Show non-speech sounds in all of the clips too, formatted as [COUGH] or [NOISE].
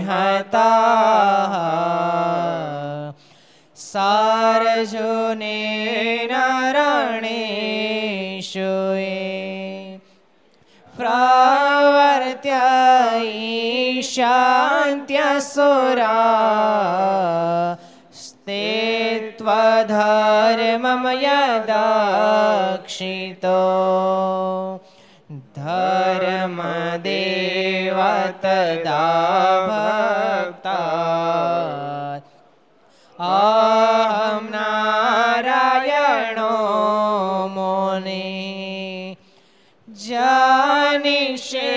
હતા સારજોને નરણે શુએ પ્રવર્ત્ય ઈશાન્ત્યસુરા તે ત્વધર્મમ યદક્ષિતો ધર્મદેવ તદા ભક્તા અહમ નારાયણો મોને જાનિષે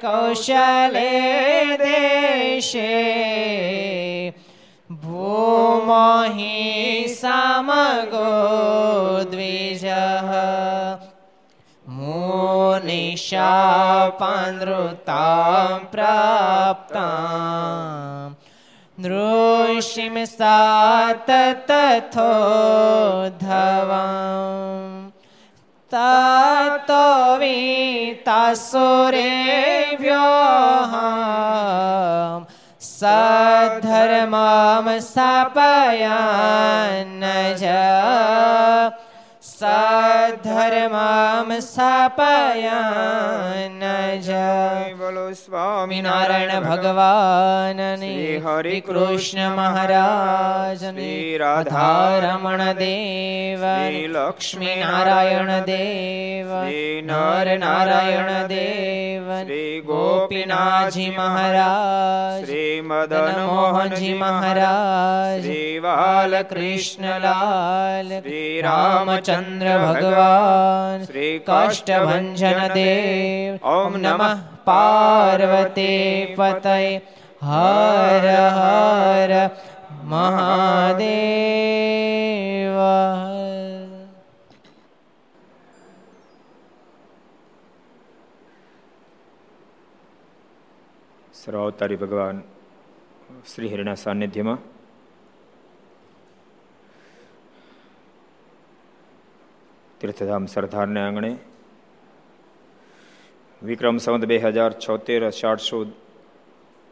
કૌશલે દેશે ભૂમહિ સમગો દ્વિજ मुनिशापानृतां प्राप्तां नृषिं सा तथोधवां ततो वीतासुरेभ्योः सधर्मां स्थापयान्न ज સધર્મમ સ્થાપયાન જય બોલો સ્વામિનારાયણ ભગવાન હરે કૃષ્ણ મહારાજ શ્રી રાધા રમણ દેવ લક્ષ્મી નારાયણ દેવ શ્રી નર નારાયણ દેવ શ્રી ગોપીનાથજી મહારાજ શ્રી મદન મોહનજી મહારાજ શ્રી બાલકૃષ્ણલાલ શ્રી રામચંદ્ર ભગવાન શ્રી કાષ્ટભંજન દેવ ઓમ નમઃ પાર્વતી પતય હર હર મહાદેવ સર્વાવતારી ભગવાન શ્રી હરિના સાનિધ્યમાં તીર્થધામ સરદારને આંગણે. વિક્રમ સંવત બે હજાર છોતેર અષાઢસો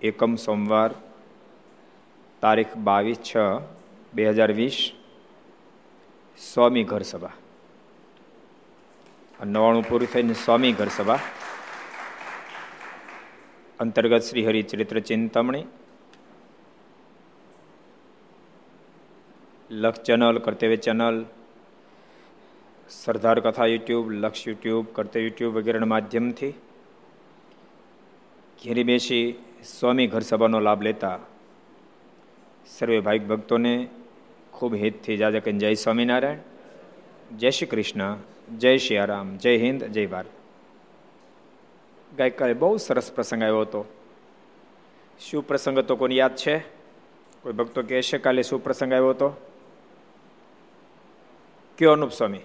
એકમ સોમવાર, તારીખ બાવીસ છ, બે હજાર વીસ, સ્વામી ઘર સભા. નવાણું પૂરું થઈને સ્વામી ઘર સભા. અંતર્ગત શ્રી હરિચરિત્ર ચિંતામણી. લક્ષ ચેનલ, કર્તવ્ય ચેનલ સરદાર કથા યુટ્યુબ, લક્ષ યુટ્યુબ, કરતે યુટ્યુબ વગેરેના માધ્યમથી ઘેરી બેસી સ્વામી ઘર સભાનો લાભ લેતા સર્વે ભાઈ ભક્તોને ખૂબ હિતથી જાજે કહીને જય સ્વામિનારાયણ, જય શ્રી કૃષ્ણ, જય શ્રી આરામ જય હિન્દ, જય ભારત. ગઈકાલે બહુ સરસ પ્રસંગ આવ્યો હતો. શું પ્રસંગ હતો કોને યાદ છે? કોઈ ભક્તો કહેશે કાલે શું પ્રસંગ આવ્યો હતો? કયો અનુપ સ્વામી?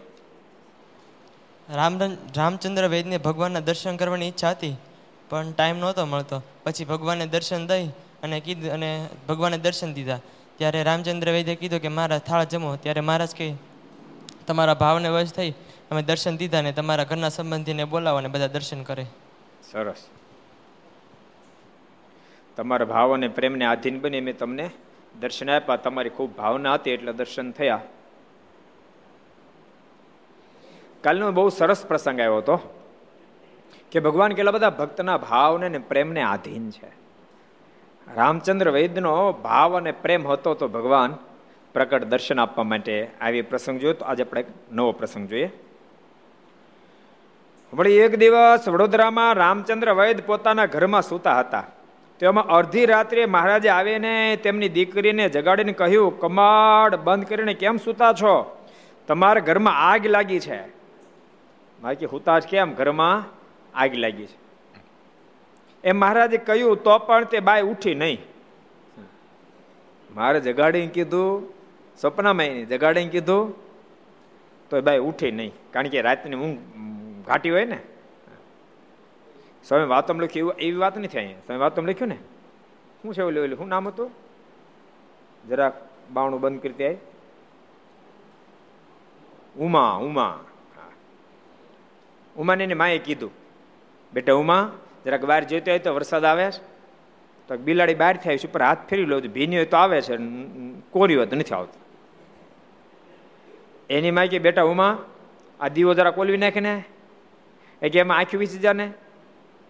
રામ રામચંદ્ર વૈદને ભગવાનના દર્શન કરવાની ઈચ્છા હતી, પણ ટાઈમ નહોતો મળતો. પછી ભગવાનને દર્શન દઈ અને કીધું, અને ભગવાને દર્શન દીધા. ત્યારે રામચંદ્ર વૈદ્ય કીધું કે મારા થાળ જમો. ત્યારે મહારાજ કહે તમારા ભાવને વશ થઈ, અમે દર્શન દીધા ને તમારા ઘરના સંબંધીને બોલાવો અને બધા દર્શન કરે. સરસ. તમારા ભાવ અને પ્રેમને આધીન બની મેં તમને દર્શન આપ્યા. તમારી ખૂબ ભાવના હતી એટલે દર્શન થયા. કાલનો બહુ સરસ પ્રસંગ આવ્યો હતો કે ભગવાન કેટલા બધા ભક્તના ભાવને ને પ્રેમને આધીન છે. રામચંદ્ર વૈદ્યનો ભાવ અને પ્રેમ હતો તો ભગવાન પ્રકટ દર્શન આપવા માટે આવી પ્રસંગ જોયો. તો આજે આપણે એક નવો પ્રસંગ જોઈએ. વળી એક દિવસ વડોદરામાં રામચંદ્ર વૈદ પોતાના ઘરમાં સૂતા હતા. તેમાં અડધી રાત્રે મહારાજે આવીને તેમની દીકરીને જગાડીને કહ્યું, કમાડ, બંધ કરીને કેમ સૂતા છો? તમારા ઘરમાં આગ લાગી છે. બાકી હુતાશ કેમ ઘરમાં આગ લાગી છે? એમ મહારાજે કહ્યું, તો પણ તે બાય ઉઠી નહીં. મારે જગાડીને કીધું, સપનામાં જગાડીને કીધું, તો બાય ઉઠી નહીં. કારણ કે રાતની ઊંઘ ઘાટી હોય ને. સ્વામી વાતમ લખ્યું, એવી વાત નથી અહીંયા. સ્વામી વાતમ લખ્યું ને? શું છે ઓલું ઓલું? શું નામ હતું? જરાક બાવણું બંધ કરી ત્યાં ઉમા ઉમા. ઉમાને માએ કીધું, બેટા ઉમા, જરાક બહાર જોઈતો હોય તો વરસાદ આવે તો બિલાડી બહાર થાય છે, ઉપર હાથ ફેરી લો ભીની હોય તો આવે છે કોરી હોય તો નથી આવતું. એની માય કે, બેટા ઉમા, આ દીવો જરા કોલવી નાખે ને? એ કે, એમાં આંખી વીસી જાને.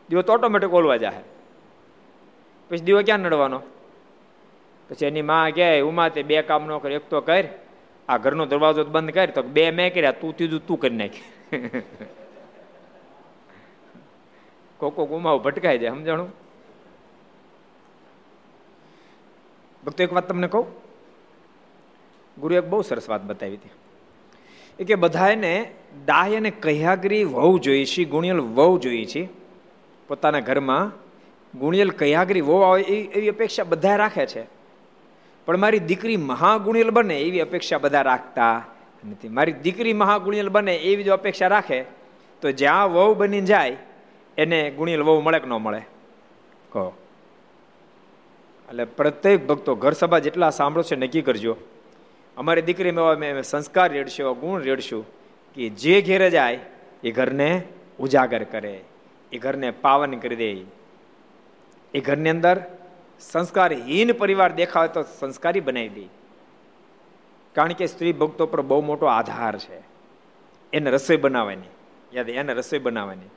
દીવો તો ઓટોમેટિક ઓલવા જાય પછી દીવો ક્યાં નડવાનો? પછી એની માં કહે ઉમા, તે બે કામ ન કર, એક તો કર, આ ઘરનો દરવાજો બંધ કર, તો બે મેં કર્યા, તું તીધું તું કરી નાખી. [LAUGHS] કોકો ગુમાવ ભટકાઈ જાય, સમજાણું? ભક્તો એક વાત તમને કહું. ગુરુએ બહુ સરસ વાત બતાવી હતી. એ કે બધાને દાય અને કહ્યાગરી વહુ જોઈએ છે ગુણિયલ વહુ જોઈએ છે પોતાના ઘરમાં ગુણિયલ કહ્યાગરી વહુ આવે એવી અપેક્ષા બધા રાખે છે. પણ મારી દીકરી મહાગુણિયલ બને એવી અપેક્ષા બધા રાખતા નથી. મારી દીકરી મહાગુણિયલ બને એવી જો અપેક્ષા રાખે, તો જ્યાં વહુ બની જાય એને ગુણી વહુ મળે કે ન મળે? કહો. એટલે પ્રત્યેક ભક્તો ઘર સભા જેટલા સાંભળો છે, નક્કી કરજો. અમારી દીકરીમાં મેં સંસ્કાર રેડશો ગુણ રેડશું કે જે ઘેરે જાય, એ ઘરને ઉજાગર કરે. એ ઘરને પાવન કરી દે. એ ઘરની અંદર સંસ્કારહીન પરિવાર દેખાવે તો સંસ્કારી બનાવી દે. કારણ કે સ્ત્રી ભક્તો પર બહુ મોટો આધાર છે. એને રસોઈ બનાવવાની. યાદ, એને રસોઈ બનાવવાની.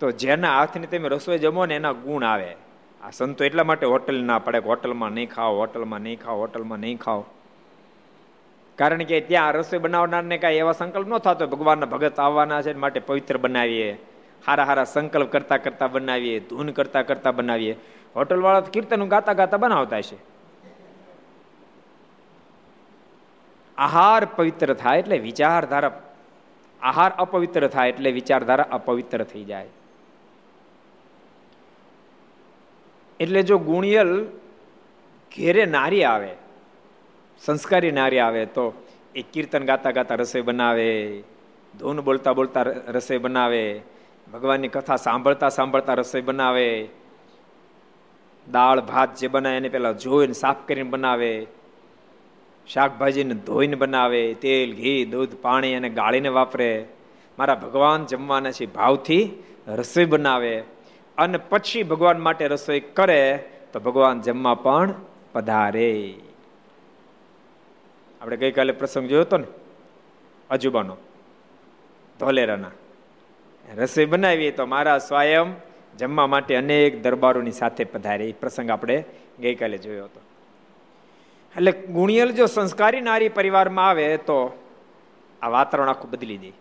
તો જેના હાથની તમે રસોઈ જમો ને એના ગુણ આવે. આ સંતો એટલા માટે હોટલ ના પડે હોટલમાં નહીં ખાઓ, હોટલમાં નહીં ખાઓ, હોટલમાં નહીં ખાઓ. કારણ કે ત્યાં રસોઈ બનાવનારને કાંઈ એવા સંકલ્પ ન થતો, ભગવાનના ભગત આવવાના છે માટે પવિત્ર બનાવીએ. હારા હારા સંકલ્પ કરતા કરતા બનાવીએ, ધૂન કરતા કરતા બનાવીએ. હોટલવાળા કીર્તન ગાતા ગાતા બનાવતા છે આહાર પવિત્ર થાય એટલે વિચારધારા, આહાર અપવિત્ર થાય એટલે વિચારધારા અપવિત્ર થઈ જાય. એટલે જો ગુણિયલ ઘેરે નારી આવે, સંસ્કારી નારી આવે, તો એ કીર્તન ગાતા ગાતા રસોઈ બનાવે, ધૂન બોલતા બોલતા રસોઈ બનાવે, ભગવાનની કથા સાંભળતા સાંભળતા રસોઈ બનાવે, દાળ, ભાત જે બનાવે એને પહેલાં જોઈને સાફ કરીને બનાવે, શાકભાજીને ધોઈને બનાવે, તેલ, ઘી, દૂધ, પાણી અને ગાળીને વાપરે. મારા ભગવાન જમવાના છે, ભાવથી રસોઈ બનાવે. અને પછી ભગવાન માટે રસોઈ કરે, તો ભગવાન જમવા પણ પધારે. આપણે ગઈકાલે પ્રસંગ જોયો હતો ને અજુબાનો ધોલેરાના. રસોઈ બનાવી તો મારા સ્વયં જમવા માટે અનેક દરબારોની સાથે પધારે. એ પ્રસંગ આપણે ગઈકાલે જોયો હતો. એટલે ગુણિયલ જો સંસ્કારી નારી પરિવારમાં આવે તો આ વાતાવરણ આખું બદલી દે.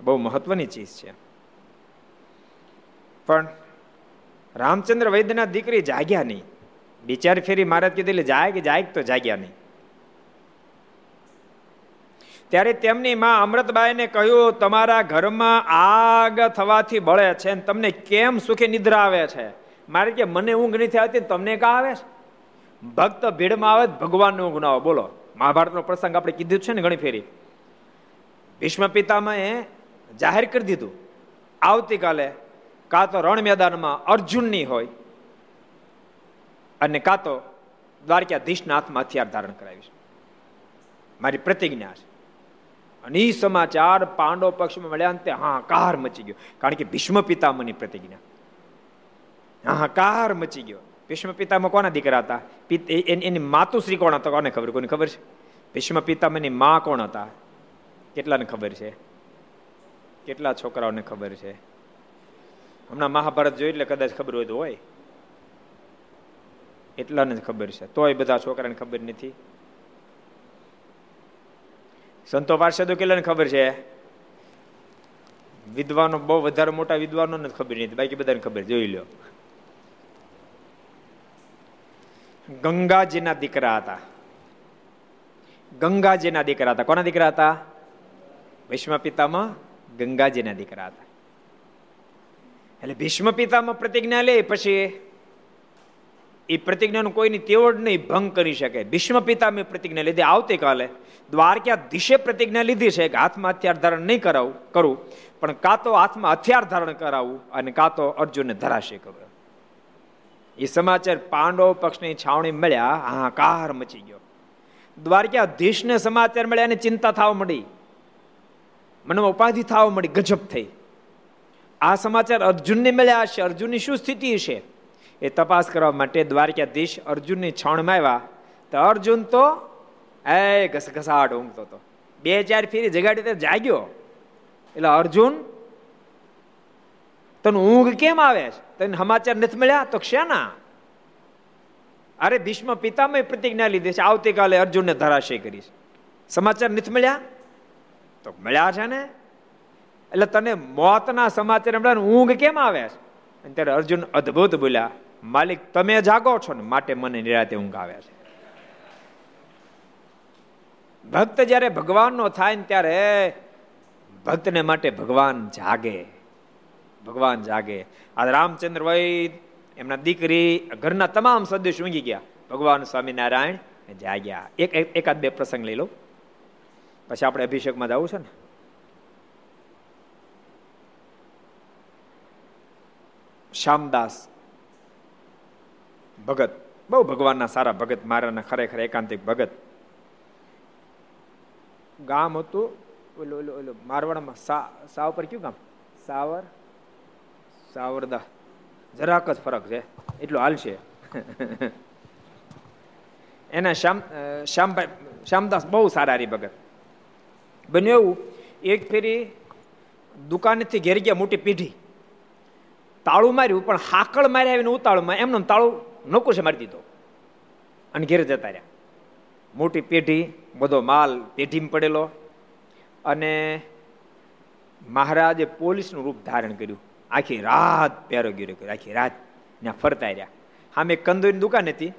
બહુ મહત્વની ચીજ છે. પણ રામચંદ્ર વૈદ્યના દીકરી જાગ્યા નહીં. બિચાર ફેરી મહારાજ કીધું એટલે જાય કે જાય તો જાગ્યા નહીં. ત્યારે તેમની માં અમૃતબાઈને કહ્યું, તમારા ઘરમાં આગ થવાથી બળે છે અને તમને કેમ સુખી નિદ્રા આવે છે? મારે કે મને ઊંઘ નથી આવતી તમને કા આવે છે? ભક્ત ભીડમાં આવે ભગવાનને ઊંઘ ના બોલો, મહાભારતનો પ્રસંગ આપણે કીધું છે ને ઘણી ફેરી. ભીષ્મ પિતામાં જાહેર કરી દીધું, આવતીકાલે કાં તો રણ મેદાનમાં અર્જુનની હોય અને કાં તો દ્વારકાધીશના હાથમાં હથિયાર ધારણ કરાવીશ મારી પ્રતિજ્ઞા છે. અને એ સમાચાર પાંડવ પક્ષમાં મળ્યા અંતે હાહાકાર મચી ગયો. કારણ કે ભીષ્મ પિતામની પ્રતિજ્ઞા. હાહાકાર મચી ગયો. ભીષ્મ પિતામાં કોના દીકરા હતા? એની માતુશ્રી કોણ હતા? કોને ખબર? કોને ખબર છે? ભીષ્મ પિતામની મા કોણ હતા? કેટલાને ખબર છે? કેટલા છોકરાઓને ખબર છે? હમણાં મહાભારત જોઈ એટલે કદાચ ખબર હોય તો હોય. એટલાને જ ખબર છે. તોય બધા છોકરાને ખબર નથી. સંતો પાર્ષદો કેટલાને ખબર છે? વિદ્વાનો, બહુ વધારે મોટા વિદ્વાનો ને ખબર નથી. બાકી બધાને ખબર. જોઈ લો. ગંગાજીના દીકરા હતા. ગંગાજીના દીકરા હતા. કોના દીકરા હતા? વૈષ્ણવ પિતામાં ગંગાજીના દીકરા હતા. એટલે ભીષ્મ પિતામાં પ્રતિજ્ઞા લે, પછી એ પ્રતિજ્ઞાનું કોઈની તેવડ નહીં, ભંગ કરી શકે. ભીષ્મ પિતામે પ્રતિજ્ઞા લીધી. આવતીકાલે દ્વારકાધીશે પ્રતિજ્ઞા લીધી છે કે હાથમાં હથિયાર ધારણ નહીં કરાવું, કરું, પણ કાં તો હાથમાં હથિયાર ધારણ કરાવું અને કાં તો અર્જુનને ધરાશે કરવું એ સમાચાર પાંડવ પક્ષની છાવણી મળ્યા હાહાકાર મચી ગયો. દ્વારકાધીશને સમાચાર મળ્યા અને ચિંતા થવા મળી. મનમાં ઉપાધિ થવા મળી, ગજબ થઈ. આ સમાચાર અર્જુનને મળ્યા હશે અર્જુનની શું સ્થિતિ છે? એ તપાસ કરવા માટે દ્વારકાધીશ અર્જુનની છાણમાં આવ્યા. તો અર્જુન તો એ ઘસઘસાટ ઊંઘતો હતો. બે ચાર ફેરી જગાડી તો જાગ્યો. એટલે અર્જુન, તને ઊંઘ કેમ આવે છે? તને સમાચાર નથી મળ્યા? તો શેના? અરે, ભીષ્મ પિતામય પ્રતિજ્ઞા લીધી છે. આવતીકાલે અર્જુનને ધરાશય કરીશ. સમાચાર નથી મળ્યા? તો મળ્યા છે ને. એટલે તને મોતના સમાચાર મળ્યા ઊંઘ કેમ આવે છે? ત્યારે અર્જુન અદ્ભુત બોલ્યા, માલિક, તમે જાગો છો ને, માટે મને નિરાતે ઊંઘ આવે છે. ભક્ત જ્યારે ભગવાનનો થાય ને ત્યારે ભક્તને માટે ભગવાન જાગે ભગવાન જાગે. આ રામચંદ્ર વૈદ, એમના દીકરી, ઘરના તમામ સદસ્ય ઊંઘી ગયા. ભગવાન સ્વામિનારાયણ જાગ્યા. એક એકાદ બે પ્રસંગ લઈ લો. પછી આપણે અભિષેકમાં જવું છે ને? શ્યામદાસ. ભગત. બહુ ભગવાનના સારા ભગત મારાના ખરેખર એકાંતિક ભગત. ગામ હતું ઓલું ઓલું ઓલું મારવાડમાં સા પર કયું ગામ? સાવર. સાવરદા. જરાક જ ફરક છે એટલું હાલશે. એના શ્યામ શ્યામભાઈ શ્યામદાસ બહુ સારા હરિભગત બન્યું એવું એક ફેરી દુકાનેથી ઘેર ગયા મોટી પીઢી. તાળું માર્યું, પણ હાકળ માર્યા આવીને ઉતાળુમાં એમનો તાળું નોકુશે મારી દીધો. અને ઘેર જતા રહ્યા. મોટી પેઢી, બધો માલ પેઢીમાં પડેલો. અને મહારાજે પોલીસનું રૂપ ધારણ કર્યું. આખી રાત પહેરો ગીરો કર્યો આખી રાત ત્યાં ફરતા રહ્યા. હા, મેં કંદોરીની દુકાન હતી.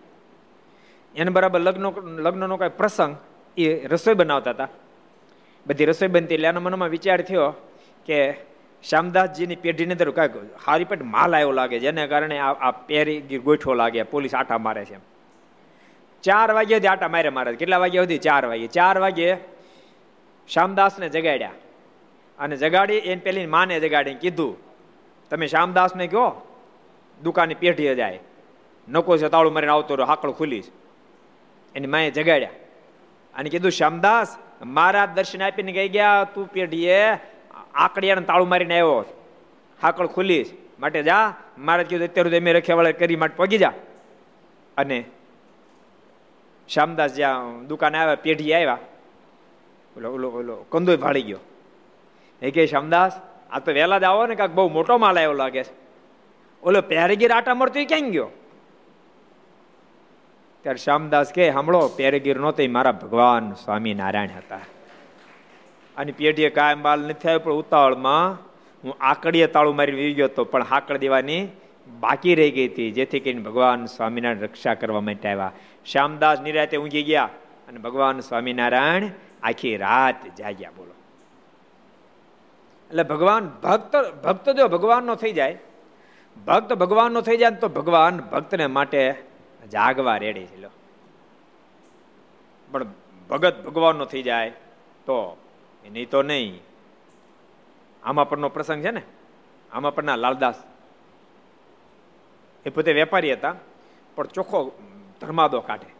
એને બરાબર લગ્ન, લગ્નનો કાંઈ પ્રસંગ એ રસોઈ બનાવતા હતા. બધી રસોઈ બનતી એટલે એના મનમાં વિચાર થયો કે શ્યામદાસજીની પેઢીની અંદર કાંઈક હારી પેટ માલ આવ્યો લાગે જેને કારણે આ પહેરી ગોઠવો લાગે. પોલીસ આટા મારે છે ચાર વાગ્યા સુધી આટા મારે મારે કેટલા વાગ્યા સુધી? ચાર વાગે ચાર વાગે શ્યામદાસને જગાડ્યા. અને જગાડી, એને પેલી માને જગાડીને કીધું, તમે શ્યામદાસને કહો, દુકાનની પેઢીએ જાય નકો છે તાળું મારીને આવતો રહ્યો હાકળ ખુલીશ એની માએ જગાડ્યા. અને કીધું, શ્યામદાસ, મારા દર્શન આપીને ગઈ ગયા તું પેઢીએ? આકડિયાને તાળું મારીને આવ્યો હાકળ ખુલીશ માટે જા, મારે કીધું અત્યારે એમ અમે રખેવાળા કરી માટે પગી જા. અને શ્યામદાસ જ્યાં દુકાને આવ્યા, પેઢી આવ્યા, ઓલો ઓલો ઓલો, કંદોય ભાળી ગયો. એ કે શ્યામદાસ, આ તો વહેલા જ આવો ને, કાંક બહુ મોટો માલ આવ્યો લાગે છે. ઓલો પેરેગીર આટા મળતો એ ક્યાં ગયો? ત્યારે શ્યામદાસ કે સાંભળો પેરેગીર નહોતો મારા ભગવાન સ્વામિનારાયણ હતા. અને પેઢીએ કાયમ માલ નથી આવ્યો, પણ ઉતાવળમાં હું આકડીએ તાળું મારી વી ગયો હતો, પણ હાકડ દેવાની બાકી રહી ગઈ હતી. જેથી કરીને ભગવાન સ્વામિનારાયણ રક્ષા કરવા માટે આવ્યા. શ્યામદાસ નિરાતે ઊંઘી ગયા અને ભગવાન સ્વામિનારાયણ આખી રાત જાગ્યા. બોલો. એટલે ભગવાન ભક્ત ભક્ત જો ભગવાનનો થઈ જાય, ભક્ત ભગવાનનો થઈ જાય તો ભગવાન ભક્તને માટે જાગવા રેડી છે. પણ ભગત ભગવાનનો થઈ જાય તો નહીં તો નહીં. આમાં પરનો પ્રસંગ છે ને? આમાં પરના લાલદાસ. એ પોતે વેપારી હતા, પણ ચોખ્ખો ધર્માદો કાઢે.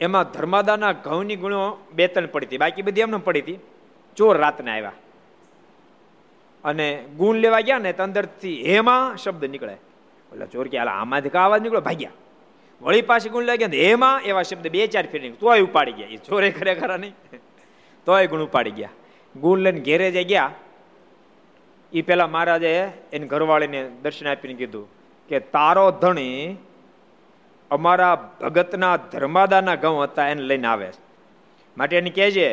એમાં ધર્માદાના ઘઉંની ગુણો બે ત્રણ પડી હતી, બાકી બધી એમને પડી હતી. ચોર રાતને આવ્યા. અને ગુણ લેવા ગયા ને તો અંદરથી હેમાં શબ્દ નીકળે. એટલે ચોર કે આમાંથી કા અવાજ નીકળ્યો? ભાગ્યા. વળી પાછી ગુણ લાગ્યા ગયા એમાં એવા શબ્દ બે ચાર ફેર તોય ઉપાડી ગયા. એ ચોરે ખરેખર નહીં. તોય ગુણ ઉપાડી ગયા. ગુણ લઈને ઘેરે જઈ ગયા એ પેલા મહારાજે એને ઘરવાળીને દર્શન આપીને કીધું કે, તારો ધણી અમારા ભગતના ધર્માદાના ઘઉં હતા, એને લઈને આવે. માટે એને કહેજે,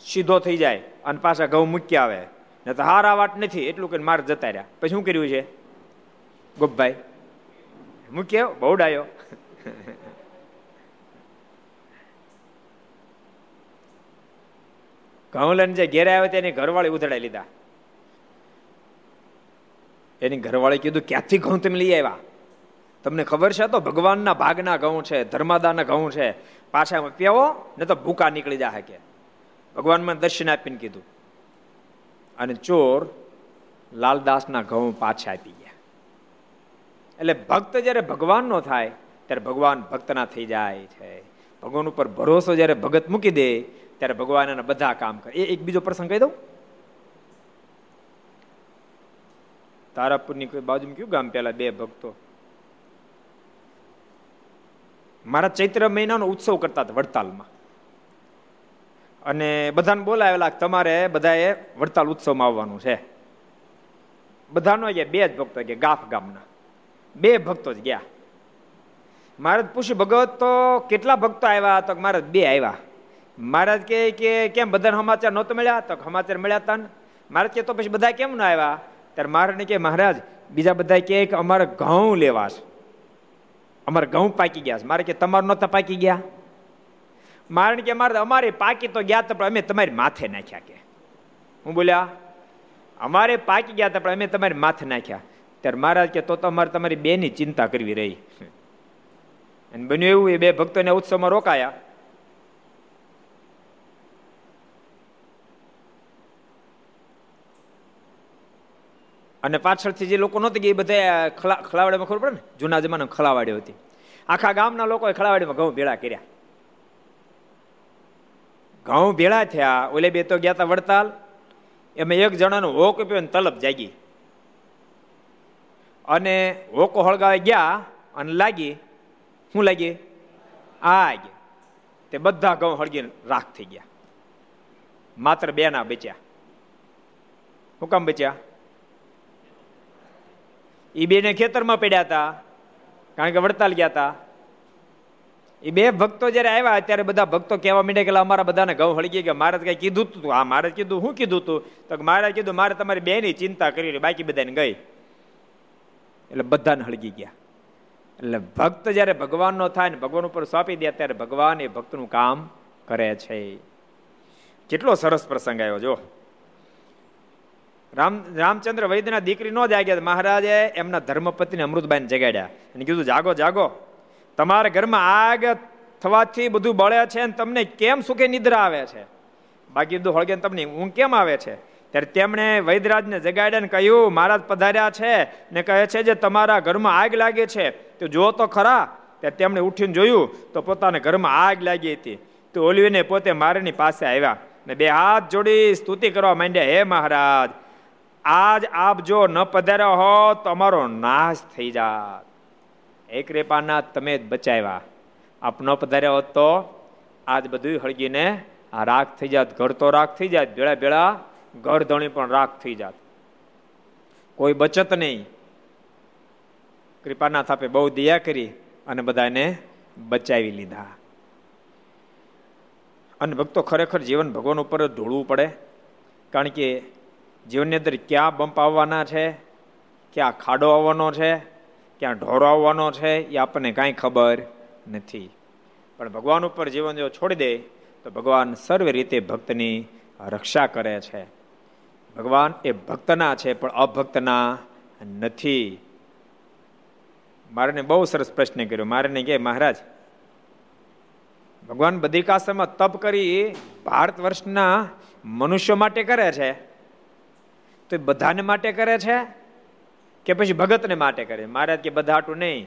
સીધો થઈ જાય અને પાછા ઘઉં મૂકી આવે. ને તો હારા વાટ નથી, એટલું કે મારે જતા રહ્યા. પછી શું કર્યું છે? ગોપભાઈ, મૂક્યો બહુ ડાયો ઘઉં જે ઘેરે આવ્યો તેની ઘરવાળી ઉધડાઈ લીધા. એની ઘરવાળી કીધું, ક્યાંથી ઘઉં તમે લઈ આવ્યા? તમને ખબર છે તો ભગવાનના ભાગના ઘઉં છે, ધર્માદાના ઘઉં છે. પાછા પીવો, ને તો ભૂકા નીકળી જાય કે ભગવાનમાં દર્શન આપીને કીધું. અને ચોર લાલદાસના ઘઉં પાછા આપી ગયા. એટલે ભક્ત જ્યારે ભગવાનનો થાય ત્યારે ભગવાન ભક્તના થઈ જાય છે. ભગવાન ઉપર ભરોસો જ્યારે ભગત મૂકી દે, ત્યારે ભગવાન એના બધા કામ કરે. એ એક બીજો પ્રસંગ કહી દઉં. તારાપુરની કોઈ બાજુમાં કયું ગામ પેલા બે ભક્તો? મારા ચૈત્ર મહિનાનો ઉત્સવ કરતા હતા વડતાલમાં. અને બધાને બોલાવેલા તમારે બધાએ વડતાલ ઉત્સવમાં આવવાનું છે. બધાનો ગયા બે જ ભક્તો ગયા, ગાફ ગામના. બે ભક્તો જ ગયા. મહારાજ પૂછ્યું, ભગવત, તો કેટલા ભક્તો આવ્યા? તો મહારાજ બે આવ્યા. મહારાજ કે કે, કેમ બધાને સમાચાર નહોતા મળ્યા? તો સમાચાર મળ્યા હતા મહારાજ કે તો પછી બધા કેમ ન આવ્યા? ત્યારે મહારાજને કે મહારાજ, બીજા બધા કે અમારે ઘઉં લેવા છે. અમારે ઘઉં પાકી ગયા છે. મારે કે તમારે નહોતા પાકી ગયા? મારે કે મારે અમારે પાકી તો ગયા તો પણ અમે તમારી માથે નાખ્યા કે. હું બોલ્યા, અમારે પાકી ગયા હતા, પણ અમે તમારી માથે નાખ્યા. ત્યારે મહારાજ કે તો તમારે તમારી બેની ચિંતા કરવી રહી. અને બન્યું એવું, એ બે ભક્તોને ઉત્સવમાં રોકાયા. અને પાછળથી જે લોકો નહોતી ગયા એ બધા ખલાવાડીમાં ખબર પડે ને? જૂના જમાના ખલાવાડી હતી. આખા ગામના લોકોએ ખલાવાડીમાં ઘઉં ભેળા કર્યા. ઘઉં ભેળા થયા. ઓલે બે તો ગયા હતા વડતાલ. એમાં એક જણાનો હોક ને તલબ જાગી. અને હોકો હળગાવે ગયા અને લાગી. શું લાગી આગ તે બધા ઘઉં હળગી રાખ થઈ ગયા. માત્ર બે ના બચ્યા. શું કામ બચ્યા? એ બેને ખેતરમાં પડ્યા હતા, કારણ કે વડતાલ ગયા હતા. એ બે ભક્તો જયારે આવ્યા, ત્યારે બધા ભક્તો કહેવા માંડ્યા કે અમારા બધાને ઘઉં હળગી ગયા. મારે કઈ કીધું તું હા મારે કીધું શું કીધું તું? તો મારે કીધું, મારે તમારી બેની ચિંતા કરી બાકી બધાને ગઈ. એટલે બધાને હળગી ગયા. એટલે ભક્ત જ્યારે ભગવાનનો થાય ને ભગવાન ઉપર સોંપી દે ત્યારે ભગવાન એ ભક્તનું કામ કરે છે. કેટલો સરસ પ્રસંગ આવ્યો, જો. રામ, રામચંદ્ર વૈદ્યના દીકરી નો જાગ્યા મહારાજે એમના ધર્મપતિને અમૃતબાઈને જગાડ્યા. અને કીધું, જાગો જાગો. તમારા ઘરમાં આગ થવાથી બધું બળે છે અને તમને કેમ સુખે નિદ્રા આવે છે? બાકી બધું હળગે તમને, ઊંઘ કેમ આવે છે? ત્યારે તેમણે વૈદરાજને જગાડ્યા ને કહ્યું, મહારાજ પધાર્યા છે. ને કહે છે જે, તમારા ઘરમાં આગ લાગે છે. તો જો તો ખરા, ત્યારે તેમણે ઉઠીને જોયું તો પોતાના ઘરમાં આગ લાગી હતી. તો ઓલવીને પોતે મારીની પાસે આવ્યા ને બે હાથ જોડી સ્તુતિ કરવા માંડ્યા, હે મહારાજ, આજ આપ જો ન પધાર્યા હો તો અમારો નાશ થઈ જાત. એક રેપાના તમે જ બચાવ્યા. આપ ન પધાર્યા હોત તો આજ બધું હળગીને આ રાખ થઈ જાત ઘર તો રાખ થઈ જાત ભેળા ભેળા ઘર ધણી પણ રાખ થઈ જાત. કોઈ બચત નહીં. કૃપાના થાપે બહુ દયા કરી અને બધાને બચાવી લીધા. અને ભક્તો ખરેખર જીવન ભગવાન ઉપર જ ઢોળવું પડે. કારણ કે જીવનની અંદર ક્યાં બમ્પ આવવાના છે, ક્યાં ખાડો આવવાનો છે, ક્યાં ઢોરો આવવાનો છે, એ આપણને કાંઈ ખબર નથી. પણ ભગવાન ઉપર જીવન જો છોડી દે, તો ભગવાન સર્વે રીતે ભક્તની રક્ષા કરે છે. ભગવાન એ ભક્તના છે, પણ અભક્તના નથી. મારે બહુ સરસ પ્રશ્ન કર્યો. મારે કે મહારાજ, ભગવાન બદ્રિકાશ્રમમાં તપ કરી ભારત વર્ષના મનુષ્યો માટે કરે છે? તો બધાને માટે કરે છે? કે પછી ભગતને માટે કરે મહારાજ કે, બધા હાટું નહીં.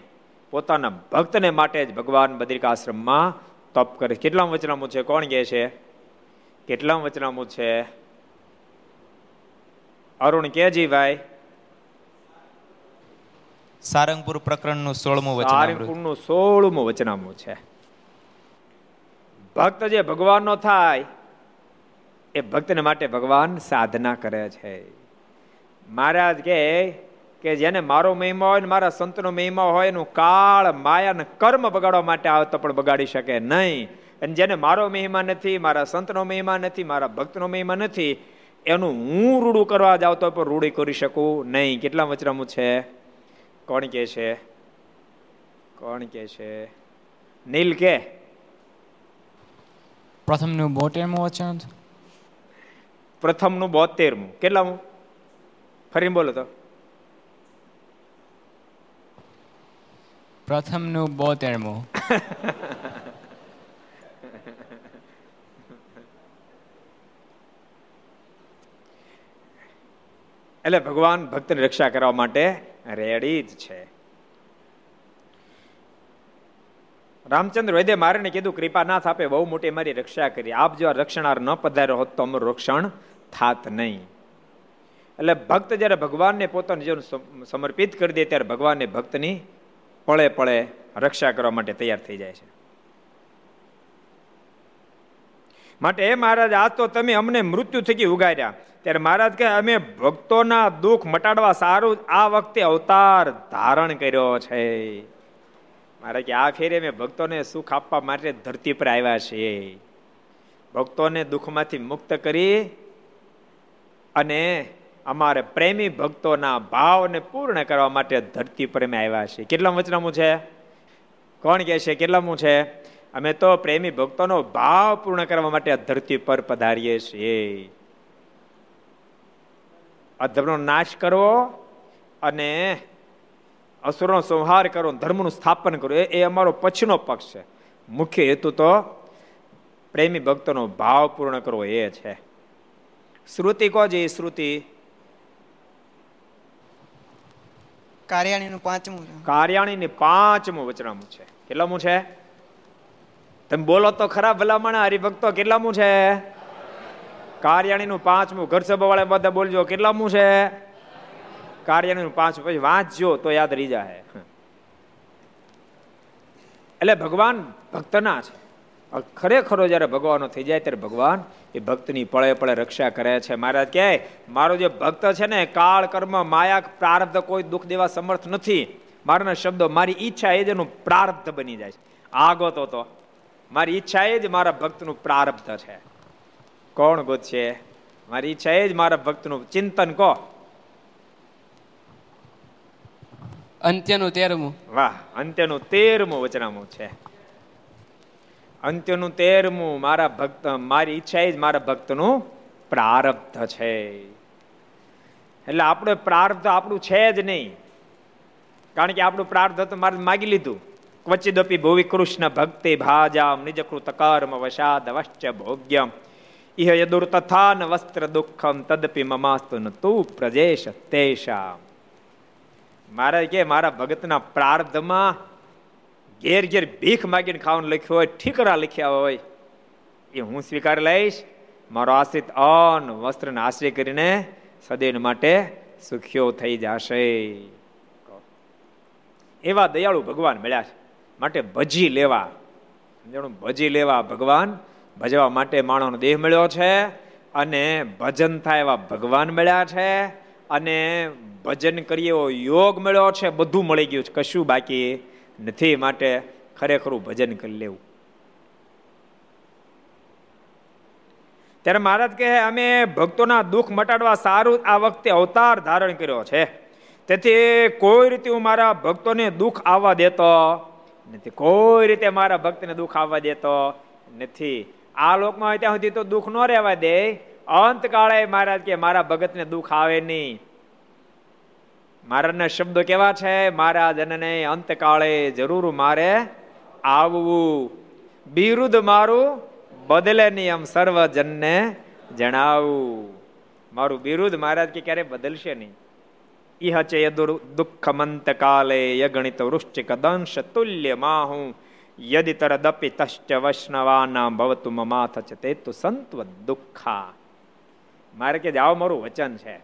પોતાના ભક્તને માટે જ ભગવાન બદ્રિકાશ્રમમાં તપ કરે કેટલામ વચનામું છે? કોણ કહે છે? કેટલા વચનામું છે? અરુણ કેજી ભાઈ સારંગપુર પ્રકરણનું સોળમું વચન સારંગપુરનું સોળમું વચનામું છે. ભક્ત જે ભગવાનનો થાય એ ભક્તને માટે ભગવાન સાધના કરે છે. મહારાજ કે કે જેને મારો મહિમા હોય ને મારા સંતનો મહિમા હોય એનું કાળ માયા ને કર્મ બગાડવા માટે આવતો પણ બગાડી શકે નહીં. અને જેને મારો મહિમા નથી મારા સંતનો મહિમા નથી મારા ભક્તનો મહિમા નથી એનું હું રૂડું કરવા જાવ તો પણ રૂડી કરી શકું નહીં. કેટલા વચરામું છે? કોણ કે છે? કોણ કે છે? નીલ કે? પ્રથમનું બોતેરમું વચન? પ્રથમનું બોતેરમું. કેટલામું? ફરી બોલો તો. પ્રથમનું બોતેરમું. [LAUGHS] એટલે ભગવાન ભક્તની રક્ષા કરવા માટે રેડી જ છે. રામચંદ્ર વૈદ્ય મારે કીધું, કૃપાનાથ, આપે બહુ મોટી મારી રક્ષા કરી. આપ જો રક્ષણાર ન પધાર્યો હોત તો અમારું રક્ષણ થાત નહીં. એટલે ભક્ત જ્યારે ભગવાનને પોતાનું જીવન સમર્પિત કરી દે ત્યારે ભગવાનને ભક્તની પળે પળે રક્ષા કરવા માટે તૈયાર થઈ જાય છે. માટે એ મહારાજ, આજ તો તમે અમને મૃત્યુ થકી ઉગાડ્યા ત્યારે મહારાજ કહે, અમે ભક્તોના દુઃખ મટાડવા સારું આ વખતે અવતાર ધારણ કર્યો છે. મારે કે આ ફેરે મેં ભક્તોને સુખ આપવા માટે ધરતી પર આવ્યા છે ભક્તોને દુઃખમાંથી મુક્ત કરી અને અમારે પ્રેમી ભક્તોના ભાવને પૂર્ણ કરવા માટે ધરતી પર અમે આવ્યા છીએ. કેટલા વચનામું છે? કોણ કહે છે? કેટલામું છે? અમે તો પ્રેમી ભક્તોનો ભાવ પૂર્ણ કરવા માટે ધરતી પર પધારીએ છીએ. અધર્મનો નાશ કરવો અને અસુરનો સંહાર કરવો ધર્મનું સ્થાપન કરવું એ અમારો પછીનો પક્ષ છે. મુખ્ય હેતુ તો પ્રેમી ભક્તોનો ભાવ પૂર્ણ કરવો એ છે. શ્રુતિ કહો જે શ્રુતિ. કાર્યાણીનું પાંચમું કાર્યાણીની પાંચમું વચનામું છે. કેટલામું છે? તમે બોલો તો ખરા ભલામણ હરિભક્તો કેટલામું છે? કાર્યાણીનું પાંચમું, ઘર સભાવાળા બધા બોલજો કેટલામું છે? કાર્યાણીનું પાંચમું, પછી વાંચજો તો યાદ રહી જાય એટલે ભગવાન ભક્તના છે. ખરેખરો જ્યારે ભગવાનનો થઈ જાય ત્યારે ભગવાન એ ભક્તની પળે પળે રક્ષા કરે છે. મહારાજ કહે, મારો જે ભક્ત છે ને, કાળ કર્મ માયા પ્રારબ્ધ કોઈ દુઃખ દેવા સમર્થ નથી. મારાના શબ્દો, મારી ઈચ્છા એ જ એનું પ્રારબ્ધ બની જાય છે. આગો તો મારી ઈચ્છા એ જ મારા ભક્તનું પ્રારબ્ધ છે. કોણ ગોતશે? મારી ઈચ્છા એ જ મારા ભક્તનું. ચિંતન કહો. અંત્યનું તેરમું. વાહ અંત્યનું તેરમું વચનામું છે. અંત્યનું તેરમું મારા ભક્ત મારી ઈચ્છા જ મારા ભક્તનું પ્રારબ્ધ છે. એટલે આપણે પ્રારબ્ધ આપણું છે જ નહીં. કારણ કે આપણું પ્રાર્થ તો મારે માગી લીધું. ક્વચિદપી ભૂવિ કૃષ્ણ ભક્તિ ભાજામ નિજકૃત કર્મ વશાદ વશ્ચ ભોગ્યમ. ઇહ યદુર તથા ન વસ્ત્ર દુઃખમ તદપી મમાસ્તુ ન તું પ્રજેશ તેશા મારા કે મારા ભગતના પ્રાર્થમાં ઘેર ઘેર ભીખ માગીને ખાવાનું લખ્યું હોય ઠીકરા લખ્યા હોય એ હું સ્વીકાર લઈશ મારો આશ્રિત અન વસ્ત્રને આશ્રય કરીને સદૈન માટે સુખ્યો થઈ જશે એવા દયાળુ ભગવાન મળ્યા છે માટે ભજી લેવા ભજી લેવા ભગવાન ભજવા માટે માણસનો દેહ મળ્યો છે અને ભજન થાય એવા ભગવાન મળ્યા છે અને ભજન કરીએ એવો યોગ મળ્યો છે, બધું મળી ગયું છે. કશું બાકી નથી માટે ખરેખરું ભજન કરી લેવું. ત્યારે મહારાજ કહે, અમે ભક્તોના દુઃખ મટાડવા સારું આ વખતે અવતાર ધારણ કર્યો છે. તેથી કોઈ રીતે હું મારા ભક્તોને દુઃખ આવવા દેતો નથી. કોઈ રીતે મારા ભક્તને દુઃખ આવવા દેતો નથી. આ લોકમાં હોય ત્યાં સુધી તો દુઃખ ન રહેવા દે. અંતકાળે મહારાજ કે મારા ભગતને દુઃખ આવે નહીં. મહારાજના શબ્દો કેવા છે? મારા અંત અંતકાળે જરૂર મારે આવવું. બિરુદ મારું બદલે નહીં એમ સર્વજનને જણાવું. મારું બિરુદ મહારાજ કે ક્યારે બદલશે નહીં. ઇહ ચે દુઃખમંત કાલે યગણિત વૃશ્ચિક દંશ તુલ્ય માહું યદિ તરદપિ તશ્ચ વૈષ્ણવાના ભવતુ મમાથ છે તે તું સંતવ દુઃખા મારે કે જાઓ મારું વચન છે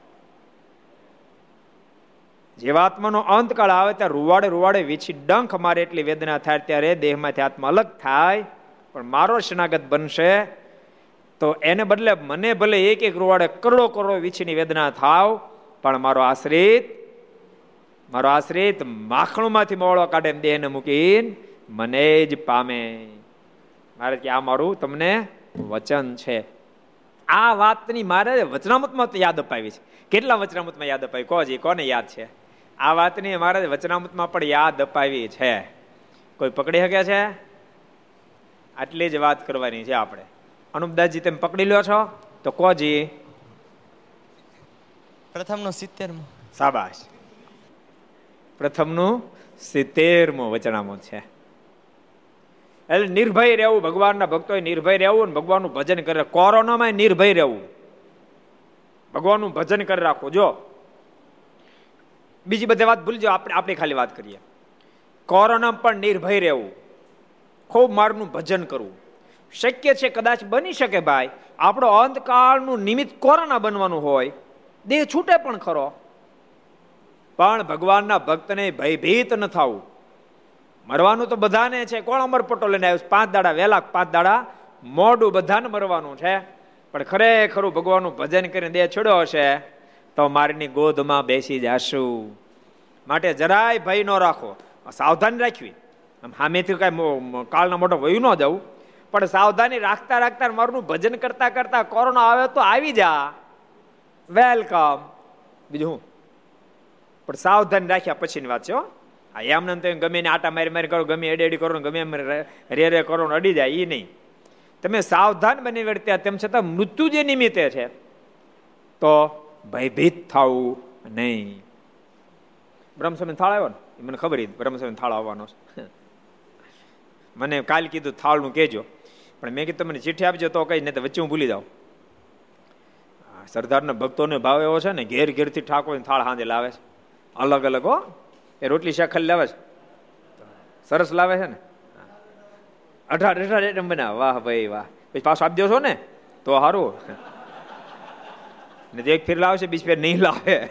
જીવાત્માનો અંતકાળ આવે ત્યારે રૂવાડે રૂવાડે વીછી ડંખ મારે એટલી વેદના થાય ત્યારે દેહમાંથી આત્મા અલગ થાય પણ મારો શનાગત બનશે તો એને બદલે મને ભલે એક એક રૂવાડે કરોડો કરોડો વીછીની વેદના થાવ પણ મારો આશ્રિત મારો આશ્રિત માખણમાંથી મોળો કાઢે દેહને મૂકીને મને જ પામે. મારે કે આ મારું તમને વચન છે. આ વાતની મારે વચનામૃતમાં યાદ અપાવી છે. કેટલા વચનામૃતમાં યાદ અપાવી? કોજી કોને યાદ છે? આ વાતની મારે વચનામૃતમાં પણ યાદ અપાવી છે. કોઈ પકડી શકે છે? આટલી જ વાત કરવાની છે આપણે. અનુપદાસજી તમે પકડી લ્યો છો? તો કોજી પ્રથમનો સિત્તેરમો. સાબાશ પ્રથમનું સિત્તેરમો વચનામું છે. એટલે નિર્ભય રહેવું, ભગવાનના ભક્તોએ નિર્ભય રહેવું ને ભગવાનનું ભજન કરે. કોરોનામાં નિર્ભય રહેવું. ભગવાનનું ભજન કરી રાખો. જો, બીજી બધી વાત ભૂલજો, આપણે આપણે ખાલી વાત કરીએ. કોરોના પણ નિર્ભય રહેવું. ખૂબ મારનું ભજન કરવું. શક્ય છે કદાચ બની શકે ભાઈ, આપણો અંતકાળનું નિમિત્ત કોરોના બનવાનું હોય, દેહ છૂટે પણ ખરો. પણ ભગવાનના ભક્તને ભયભીત ન થવું. મરવાનું તો બધાને છે. કોણ અમર પટોલ લઈને આવ્યું પાંચ દાડા વહેલા પાંચ દાડા મોડું બધાને મરવાનું છે. પણ ખરેખરું ભગવાનનું ભજન કરીને દેહ છોડ્યો હશે, તો મારીની ગોદમાં બેસી જાશું. માટે જરાય ભય ન રાખો. સાવધાની રાખવી. આમ સામેથી કાંઈ કાળના મોટો વયું ન જવું. પણ સાવધાની રાખતા રાખતા મારું ભજન કરતા કરતા કોરોના આવે તો આવી જા. વેલકમ. બીજું પણ સાવધાની રાખ્યા પછીની વાત છે હો. આ એમને તો ગમે ને આટા મારી મારી કરો, ગમે એડી એડી કરો ગમે એમ રે રે કરો અડી જાય એ નહીં. તમે સાવધાન બની વર્ત્યા તેમ છતાં મૃત્યુ જે નિમિત્તે છે, તો ભયભીત થવું નહીં. બ્રહ્મસ્વામી થાળ આવ્યો ને? મને ખબર બ્રહ્મસ્વામી થાળ આવવાનો મને કાલ કીધું થાળનું કહેજો. પણ મેં કીધું મને ચીઠી આપજો તો કઈ, નહીં તો વચ્ચે હું ભૂલી જાઉં. સરદારના ભક્તોને ભાવ એવો છે ને, ઘેર ઘેરથી ઠાકોર થાળ હાંજે લાવે છે. અલગ અલગ હો. એ રોટલી શાખલ લાવે છે? સરસ લાવે છે ને? અઢાર અઢાર આઈટમ બનાવે. વાહ ભાઈ, વાહ. પછી પાછો આપી દો છો ને? તો સારું ને એક ફેર લાવશે બીજ ફેર નહીં લાવે.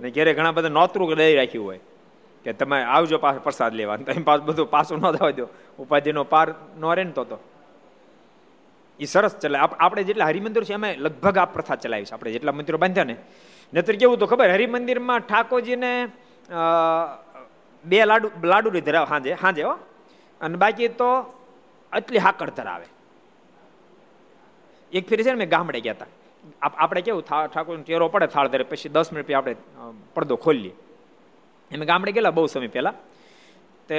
ને ઘેરે ઘણા બધા નોતરું દઈ રાખ્યું હોય. કે તમે આવજો પાછો પ્રસાદ લેવા. તમે પાછું બધું પાછું ન થવા દો. ઉપાધિનો પાર ન રહે ને તો તો. એ સરસ ચલાવે. આપણે જેટલા હરિમંદિર છે અમે લગભગ આ પ્રથા ચલાવી છે. આપણે જેટલા મંદિરો બાંધ્યા ને નહીતર કેવું તો ખબર, હરિમંદિરમાં ઠાકોરજીને બે લાડુ લાડુ ધરાવે, હાજે હાજે હો. અને બાકી તો આટલી હાકડ ધરાવે. એક ફેરી છે ને મેં ગામડે ગયા હતા આપણે કેવું ઠાકોર ચેરો પડે થાળ ધરે, પછી દસ મિનિટ આપણે પડદો ખોલીએ. એમ ગામડે ગયેલા બહુ સમય પહેલા. તે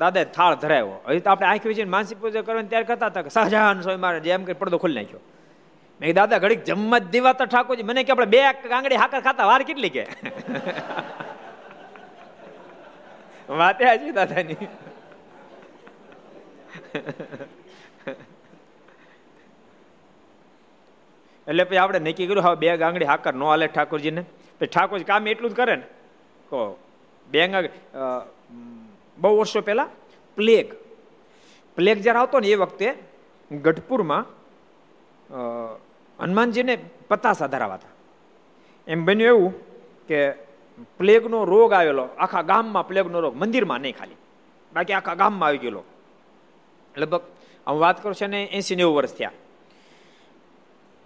દાદાએ થાળ ધરાવ્યો. હજી તો આપણે આંખી વિશે માનસિક પૂજા કરવાની ત્યારે કરતા હતા કે, શાહજહાન સ્વામી મારે જેમ કે પડદો ખોલી નાખ્યો. મેં દાદા, ઘડીક જમવા દેવાતા ઠાકોરજી. મને કે, આપણે બે કાંગડી હાકર ખાતા, વાર કેટલી કે? [LAUGHS] વાતે હાજી દાદાની. [LAUGHS] એટલે પછી આપણે નક્કી કર્યું, હવે બે ગાંગડી હાકર નો હાલે ઠાકોરજીને. પછી ઠાકોરજી કામ એટલું જ કરે ને. કહો, બે બહુ વર્ષો પહેલા, પ્લેગ. પ્લેગ જ્યારે આવતો ને એ વખતે ગઢપુરમાં હનુમાનજીને પતાસા ધરાવા હતા એમ બન્યું એવું કે પ્લેગનો રોગ આવેલો, આખા ગામમાં પ્લેગનો રોગ, મંદિરમાં નહીં ખાલી. બાકી આખા ગામમાં આવી ગયેલો. લગભગ હું વાત કરું છું ને એસી નેવું વર્ષ થયા.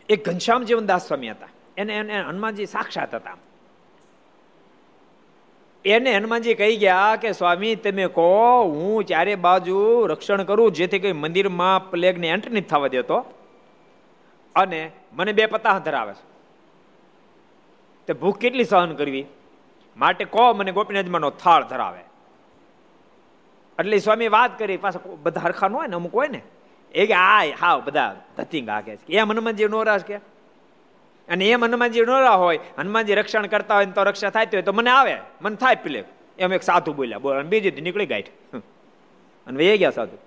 એક ઘનશ્યામ જીવનદાસ સ્વામી હતા. એને એને હનુમાનજી સાક્ષાત હતા. એને હનુમાનજી કહી ગયા કે, સ્વામી, તમે કહો, હું ચારે બાજુ રક્ષણ કરું, જેથી કઈ મંદિરમાં પ્લેગને એન્ટ્રી નથી થવા દેતો. અને મને બે પતા ધરાવે છે. તે ભૂખ કેટલી સહન કરવી? માટે કહો મને ગોપીનાથમાંનો થાળ ધરાવે. એટલે સ્વામી વાત કરી, પાછા બધા હરખા હોય ને, અમુક હોય ને? એ કે આ હાવ, બધા ધતિંગ આગે છે. એમ હનુમાનજી નોરા કે. અને એમ હનુમાનજી નોરા હોય, હનુમાનજી રક્ષણ કરતા હોય તો રક્ષા થાય હોય તો મને આવે, મને થાય પેલે. એમ એક સાધુ બોલ્યા, બોલ બીજી નીકળી ગાઈઠ અને એ ગયા સાધુ.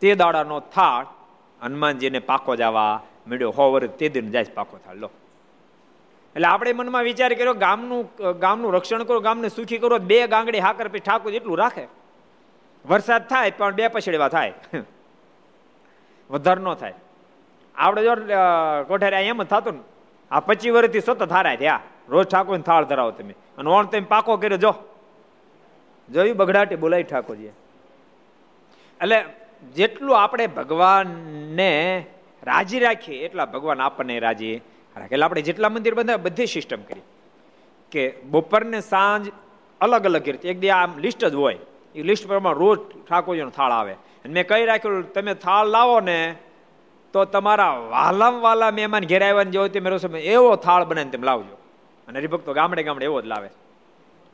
તે દાડાનો થાળ હનુમાનજીને પાકો જવા મળ્યો હો વર્ષ તે દિન જાય પાકો થાળ. લો. એટલે આપણે મનમાં વિચાર કર્યો, ગામનું ગામનું રક્ષણ કરો, ગામને સુખી કરો, બે ગાંગડી હાકર પછી ઠાકોર જેટલું રાખે. વરસાદ થાય પણ બે પછડવા થાય. [LAUGHS] વધારે ન થાય. આપણે જો કોઠારે એમ જ થતું ને. આ પચીસ વર્ષથી સતત હારાય થયા. રોજ ઠાકોર થાળ ધરાવો તમે. અને ઓણ તમે પાકો કર્યો, જો. જોયું બગડાટી બોલાય ઠાકોરજીએ. એટલે જેટલું આપણે ભગવાનને રાજી રાખીએ, એટલા ભગવાન આપણને રાજી રાખે. એટલે આપણે જેટલા મંદિર બંધાય બધી સિસ્ટમ કરી કે બપોરને સાંજ અલગ અલગ રીતે. એક દી આમ લિસ્ટ જ હોય. એ લિસ્ટ પ્રમાણે રોજ ઠાકોરજીનો થાળ આવે. અને મેં કહી રાખ્યું, તમે થાળ લાવો ને, તો તમારા વાલામ વાલા મહેમાન ઘેર આવ્યા જેવો તમે રસોઈ એવો થાળ બનાવીને તમે લાવજો. અને હરિભક્તો ગામડે ગામડે એવો જ લાવે.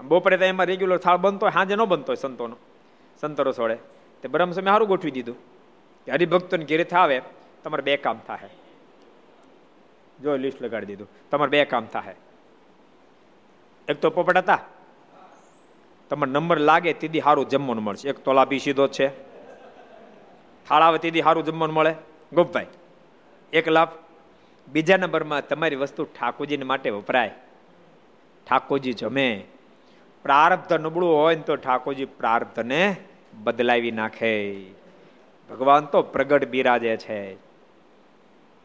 બપોરે તો એમાં રેગ્યુલર થાળ બનતો હોય, સાંજે ન બનતો હોય સંતોનો સંતરો છોડે તે બ્રહ્મ સમય સારું ગોઠવી દીધું. કે હરિભક્તોને ઘેરે આવે તમારે બે કામ થાય જો લિસ્ટ લગાડી દીધું. તમારે બે કામ થાય એક તો પોપટ હતા. તમારે નંબર લાગે તેથી સારું જમવાનું મળશે. એક તો લાભી સીધો છે. થાળ આવે તેથી સારું જમવાનું મળે. ગોપભાઈ, એક લાભ. બીજા નંબરમાં તમારી વસ્તુ ઠાકોરજીને માટે વપરાય. ઠાકોરજી જમે. પ્રારબ્ધ નબળું હોય ને તો ઠાકોરજી પ્રારબ્ધને બદલાવી નાખે. ભગવાન તો પ્રગટ બિરાજે છે.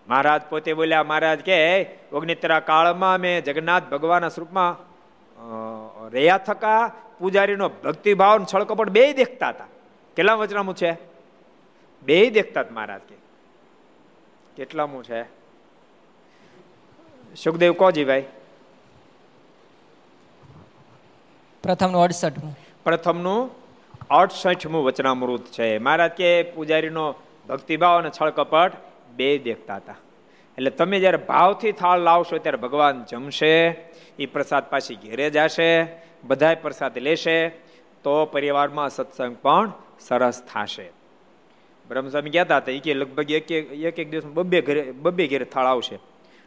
મહારાજ પોતે બોલ્યા મહારાજ કે ઓગ્નિતરા કાળમાં મેં જગન્નાથ ભગવાનના સ્વરૂપમાં રહ્યા થકા પૂજારીનો ભક્તિભાવ છળકપટ બે દેખતા હતા. કેટલા વચનામું છે? બે દેખતા મહારાજ કે. કેટલામું છે? સુખદેવ કોજી ભાઈ. પ્રથમનું અડસઠમું. પ્રથમનું અડસઠમું વચનામૃત છે. મહારાજ કે પૂજારીનો ભક્તિભાવ અને છળકપટ બે દેખતા હતા. એટલે તમે જ્યારે ભાવથી થાળ લાવશો ત્યારે ભગવાન જમશે એ પ્રસાદ પાછી ઘેરે જશે બધા પ્રસાદ લેશે, તો પરિવારમાં સત્સંગ પણ સરસ થશે. બ્રહ્મસ્વામી કહેતા હતા એ કે લગભગ એક એક એક દિવસ બબ્બે ઘરે બબ્બે ઘેરે થાળ આવશે.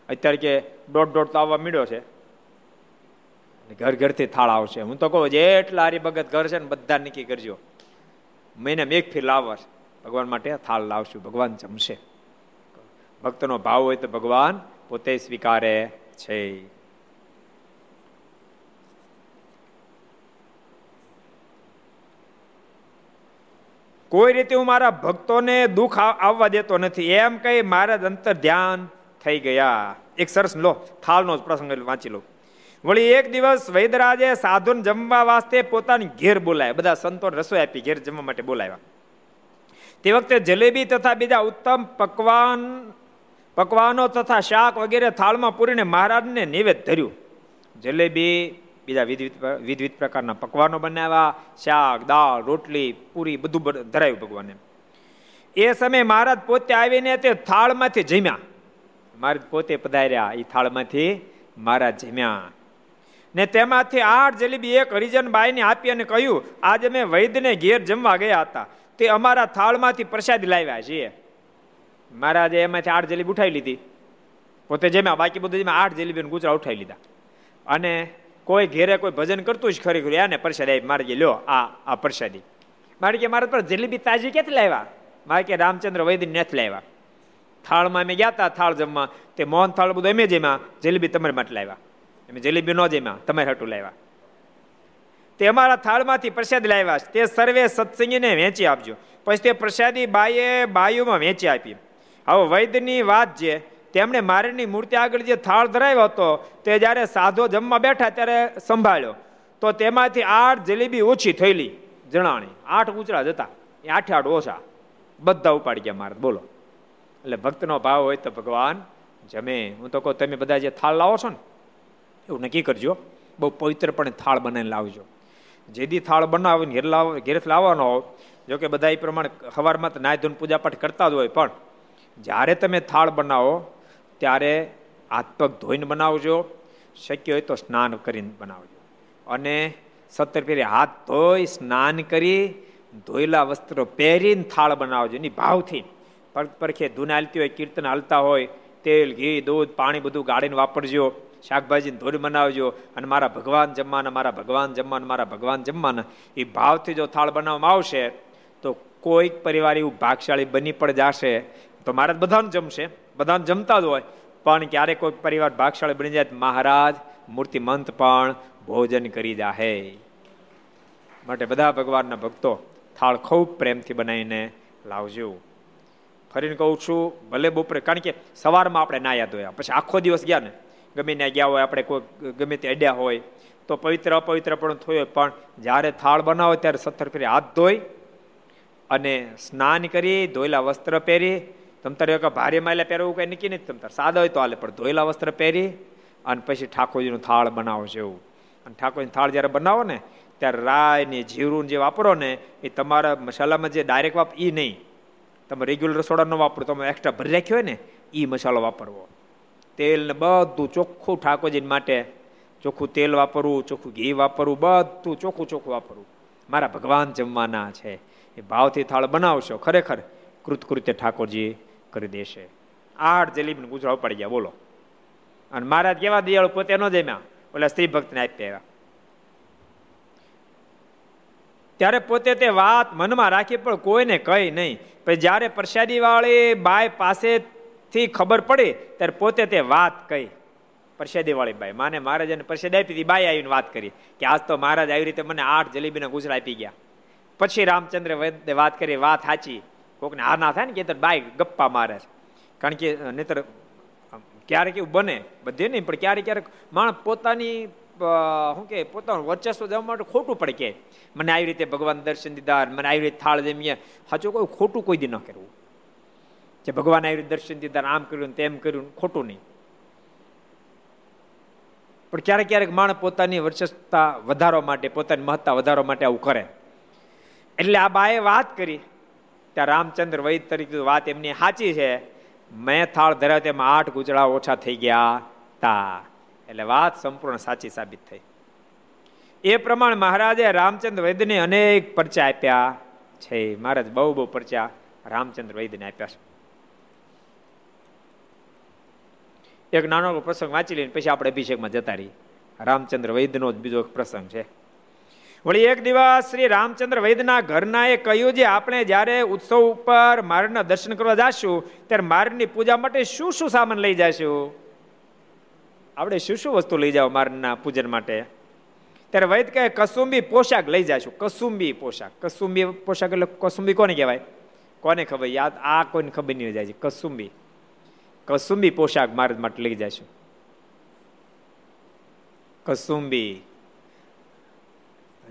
અત્યારે કે દોઢ દોઢ તો આવવા મળ્યો છે. ઘર ઘરથી થાળ આવશે. હું તો કહું, જેટલા હરિભગત ઘર છે ને બધા નક્કી કરજો. મહિને એક ફીર લાવવા ભગવાન માટે થાળ લાવશું, ભગવાન જમશે. ભક્તનો ભાવ હોય તો ભગવાન પોતે સ્વીકારે છે. કોઈ રીતે હું મારા ભક્તોને દુઃખ આવવા દેતો નથી. એમ કહી મારા અંતર ધ્યાન થઈ ગયા. એક સરસ લો, થાળનો પ્રસંગ વાંચી લો. વળી એક દિવસ વૈદરાજે સાધુન જમવા વાસ્તે પોતાની ઘેર બોલાય બધા સંતો રસોઈ આપી ઘેર જમવા માટે બોલાવ્યા. તે વખતે જલેબી તથા બીજા ઉત્તમ પકવાન પકવાનો તથા શાક વગેરે થાળમાં પૂરીને મહારાજને નિવેદ ધર્યું. જલેબી, બીજા વિવિધ વિવિધ પ્રકારના પકવાનો બનાવ્યા, શાક, દાળ, રોટલી, પૂરી બધું ધરાયું ભગવાને. એ સમયે મહારાજ પોતે આવીને તે થાળમાંથી જમ્યા. મહારાજ પોતે પધાર્યા એ થાળમાંથી મહારાજ જમ્યા. ને તેમાંથી આઠ જલેબી એક હરિજન બાઈને આપી અને કહ્યું, આજે મેં વૈદ્યને ઘેર જમવા ગયા હતા. તે અમારા થાળમાંથી પ્રસાદ લાવ્યા છીએ. મહારાજે એમાંથી આઠ જલેબી ઉઠાવી લીધી. પોતે જેમાં બાકી બધું જેમાં આઠ જલેબી ગુજરા ઉઠાવી લીધા. અને કોઈ ઘેરે કોઈ ભજન કરતું જ ખરી ખરી, આને પ્રસાદ આવી મારે લ્યો, આ આ પ્રસાદી. મારે કે મારા પર જલેબી તાજી ક્યાંથી લાવ્યા? મારે કે રામચંદ્ર વૈદ્ય નથી લાવ્યા. થાળમાં અમે ગયા હતા થાળ જમવા. તે મોહન થાળ બધું અમે જેમાં જલેબી તમારે માટે લાવ્યા. અમે જલેબી ન જેમાં તમારે હટું લાવ્યા. તે અમારા થાળમાંથી પ્રસાદ લાવ્યા. તે સર્વે સત્સંગીને વેચી આપજો. પછી તે પ્રસાદી બાઈએ બાયુમાં વેચી આપી. હવે વૈદ્યની વાત છે તેમણે મારીની મૂર્તિ આગળ જે થાળ ધરાવ્યો હતો, તે જ્યારે સાધો જમવા બેઠા ત્યારે સંભાળ્યો. તો તેમાંથી આઠ જલેબી ઓછી થયેલી, જણાણી. આઠ ઉચરા જતા એ આઠે આઠ ઓછા. બધા ઉપાડી ગયા મારે બોલો. એટલે ભક્તનો ભાવ હોય તો ભગવાન જમે. હું તો કહું, તમે બધા જે થાળ લાવો છો ને, એવું નક્કી કરજો. બહુ પવિત્રપણે થાળ બનાવીને લાવજો. જેદી થાળ બનાવીને ઘેર લાવ, ઘેર લાવવાનો હોય જોકે બધા એ પ્રમાણે સવારમાં તો નાય ધોન પૂજાપાઠ કરતા જ હોય, પણ જ્યારે તમે થાળ બનાવો, ત્યારે હાથ પગ ધોઈને બનાવજો, શક્ય હોય તો સ્નાન કરીને બનાવજો. અને સત્તર ફેરી હાથ ધોઈ સ્નાન કરી, ધોયેલા વસ્ત્રો પહેરીને થાળ બનાવજો, એની ભાવથી. પરખે ધૂન હાલતી હોય, કીર્તન હાલતા હોય, તેલ, ઘી, દૂધ, પાણી બધું ગાળીને વાપરજો, શાકભાજીની ધોળ બનાવજો, અને મારા ભગવાન જમવાના, મારા ભગવાન જમવાના, મારા ભગવાન જમવાના, એ ભાવથી જો થાળ બનાવવામાં આવશે, તો કોઈક પરિવાર એવું ભાગશાળી બની પણ જશે તો મહારાજ બધાને જમશે. બધાને જમતા જ હોય. પણ ક્યારેક કોઈ પરિવાર ભાગશાળી બની જાય મહારાજ મૂર્તિમંત પણ ભોજન કરી જાહે. માટે બધા ભગવાનના ભક્તો થાળ ખૂબ પ્રેમથી બનાવીને લાવજો. ફરીને કહું છું, ભલે બપોરે, કારણ કે સવારમાં આપણે નાયા ધોયા પછી આખો દિવસ ગયા ને, ગમે ત્યાં ગયા હોય, આપણે કોઈ ગમે તે અડ્યા હોય, તો પવિત્ર, અપવિત્ર પણ થયો પણ જ્યારે થાળ બનાવો ત્યારે સત્તર ફેરી હાથ ધોઈ અને સ્નાન કરી, ધોયેલા વસ્ત્ર પહેરી તમતારે એક ભારે માયલા પહેરવું કઈ નક્કી નથી તમતાર સાદા હોય તો હાલે, પણ ધોયેલા વસ્ત્ર પહેરી અને પછી ઠાકોરજીનું થાળ બનાવો છે એવું અને ઠાકોરજી થાળ જ્યારે બનાવો ને, ત્યારે રાય ને જીરું જે વાપરો ને, એ તમારા મસાલામાં જે ડાયરેક્ટ વાપ એ નહીં. તમે રેગ્યુલર રસોડા ન વાપરો, તમે એક્સ્ટ્રા ભરી રાખ્યો હોય ને એ મસાલો વાપરવો. તેલ ને બધું ચોખ્ખું ઠાકોરજી માટે, ચોખ્ખું તેલ વાપરવું, ચોખ્ખું ઘી વાપરવું, બધું ચોખ્ખું ચોખ્ખું વાપરવું. મારા ભગવાન જમવાના છે. એ ભાવથી થાળ બનાવશો. ખરેખર કૃતકૃત્ય ઠાકોરજી. કરી દેશે. આઠ જલેબીને ગુજરાત ઉપાડી ગયા, બોલો. અને મહારાજ કેવા દિયાળો પોતે ન જમ્યા? ઓલા સ્ત્રી ભક્તને આપી આવ્યા. ત્યારે પોતે તે વાત મનમાં રાખી, પણ કોઈને કહી નહીં. પછી જ્યારે પ્રસાદી વાળી બાય પાસેથી ખબર પડી, ત્યારે પોતે તે વાત કહી. પ્રસાદી વાળી બાઈ, માને મહારાજાને પ્રસાદ આપી હતી, બાઈ આવીને વાત કરી કે આજ તો મહારાજ આવી રીતે મને આઠ જલેબીના ગુજરા આપી ગયા. પછી રામચંદ્ર વાત કરી, વાત સાચી. કોકને આ ના થાય ને કે બાઈક ગપ્પા મારે કારણ કે નહીતર ક્યારેક એવું બને, બધે નહીં, પણ ક્યારેક ક્યારેક માણસ પોતાની શું કે, પોતાનું વર્ચસ્વ જવા માટે ખોટું પડે કે, મને આવી રીતે ભગવાન દર્શન દીધા મને આવી રીતે થાળ જમીએ સાચું કોઈ ખોટું કોઈ દી ન કરવું. જે ભગવાન આવી રીતે દર્શન દીધા આમ કર્યું તેમ કર્યું ખોટું નહીં. પણ ક્યારેક ક્યારેક માણસ પોતાની વર્ચસ્વતા વધારવા માટે, પોતાની મહત્તા વધારવા માટે આવું કરે. એટલે આ બાએ વાત કરી. ત્યાં રામચંદ્ર વૈદ તરીકે વાત એમની સાચી છે. મેં થાળ ધરાવ તેમાં આઠ ગુજરા ઓછા થઈ ગયા તા. એટલે વાત સંપૂર્ણ સાચી સાબિત થઈ. એ પ્રમાણે મહારાજે રામચંદ્ર વૈદ્યને અનેક પરચા આપ્યા છે. મહારાજ બહુ બહુ પરચા રામચંદ્ર વૈદ્યને આપ્યા છે. એક નાનો પ્રસંગ વાંચી લઈને પછી આપણે અભિષેકમાં જતા રહી રામચંદ્ર વૈદ્યનો જ બીજો પ્રસંગ છે. વળી એક દિવસ શ્રી રામચંદ્ર વૈદના ઘરનાએ કહ્યું છે આપણે જ્યારે ઉત્સવ ઉપર મારના દર્શન કરવા જશું, ત્યારે મારની પૂજા માટે શું શું સામાન લઈ જશું? આપણે શું શું વસ્તુ લઈ જાઓ મારના પૂજન માટે? ત્યારે વૈદ કહે, કસુંબી પોશાક લઈ જશું. કસુંબી પોશાક. કસુંબી પોશાક એટલે કસુંબી કોને કહેવાય? કોને ખબર? યાદ, આ કોઈને ખબર નહીં જાય છે. કસુંબી. કસુંબી પોશાક મારા માટે લઈ જશું. કસુંબી.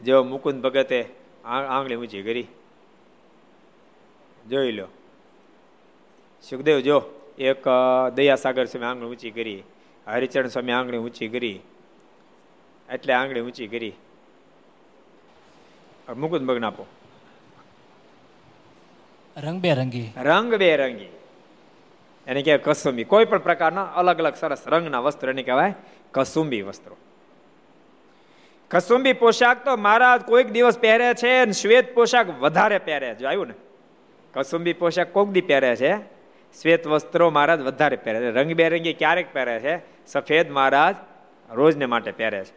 જો મુકુંદ ભગતે આંગળી ઊંચી કરી. જોઈ લો. સુખદેવ જો એક દયાસાગર સ્વામી આંગળી ઊંચી કરી. હરિચરણ સ્વામી આંગળી ઊંચી કરી. એટલે આંગળી ઊંચી કરી. મુકુંદ ભગ આપો. રંગબેરંગી રંગબેરંગી એને કહેવાય કસુંબી. કોઈ પણ પ્રકારના અલગ અલગ સરસ રંગના વસ્ત્ર એને કહેવાય કસુંબી વસ્ત્રો. કસુંબી પોશાક તો મહારાજ કોઈક દિવસ પહેરે છે અને શ્વેત પોશાક વધારે પહેરે છે. આવ્યું ને? કસુંબી પોશાક કોક દી પહેરે છે. શ્વેત વસ્ત્રો મહારાજ વધારે પહેરે છે. રંગબેરંગી ક્યારેક પહેરે છે. સફેદ મહારાજ રોજને માટે પહેરે છે.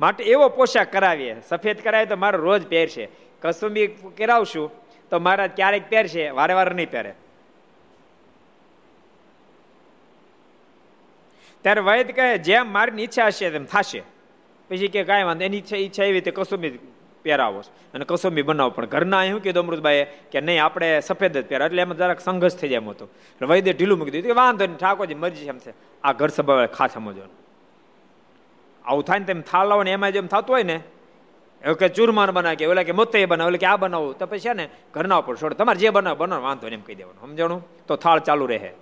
માટે એવો પોશાક કરાવીએ. સફેદ કરાવીએ તો મારો રોજ પહેરશે. કસુંબી કરાવશું તો મહારાજ ક્યારેક પહેરશે. વારે વારે નહીં પહેરે. ત્યારે વૈદ કહે, જેમ મારી ઈચ્છા હશે તેમ થશે. પછી કે કાંઈ વાંધો એની ઈચ્છા એવી રીતે કસુંબી પહેરાવો અને કસુંબી બનાવો. પણ ઘરના શું કીધું અમૃતભાઈએ? કે નહીં, આપણે સફેદ જ પહેરા એટલે એમાં જરાક સંઘર્ષ થઈ જાય એમ હતો. એટલે વૈદ્ય ઢીલું મૂકી દીધું. કે વાંધો નહીં, ઠાકોરજી મરજી એમ છે. આ ઘર સભા ખાસ સમજવાનું. આવું થાય ને તેમ થાળ લાવો ને એમાં જેમ થતું હોય ને, એવું કે ચૂરમાન બનાવે કે, ઓલા કે મોતે બનાવે કે આ બનાવું. તો પછી છે ને, ઘરના ઉપર છોડ. તમારે જે બનાવો બનાવો, વાંધો ને એમ કહી દેવાનું. સમજાણું? તો થાળ ચાલુ રહે.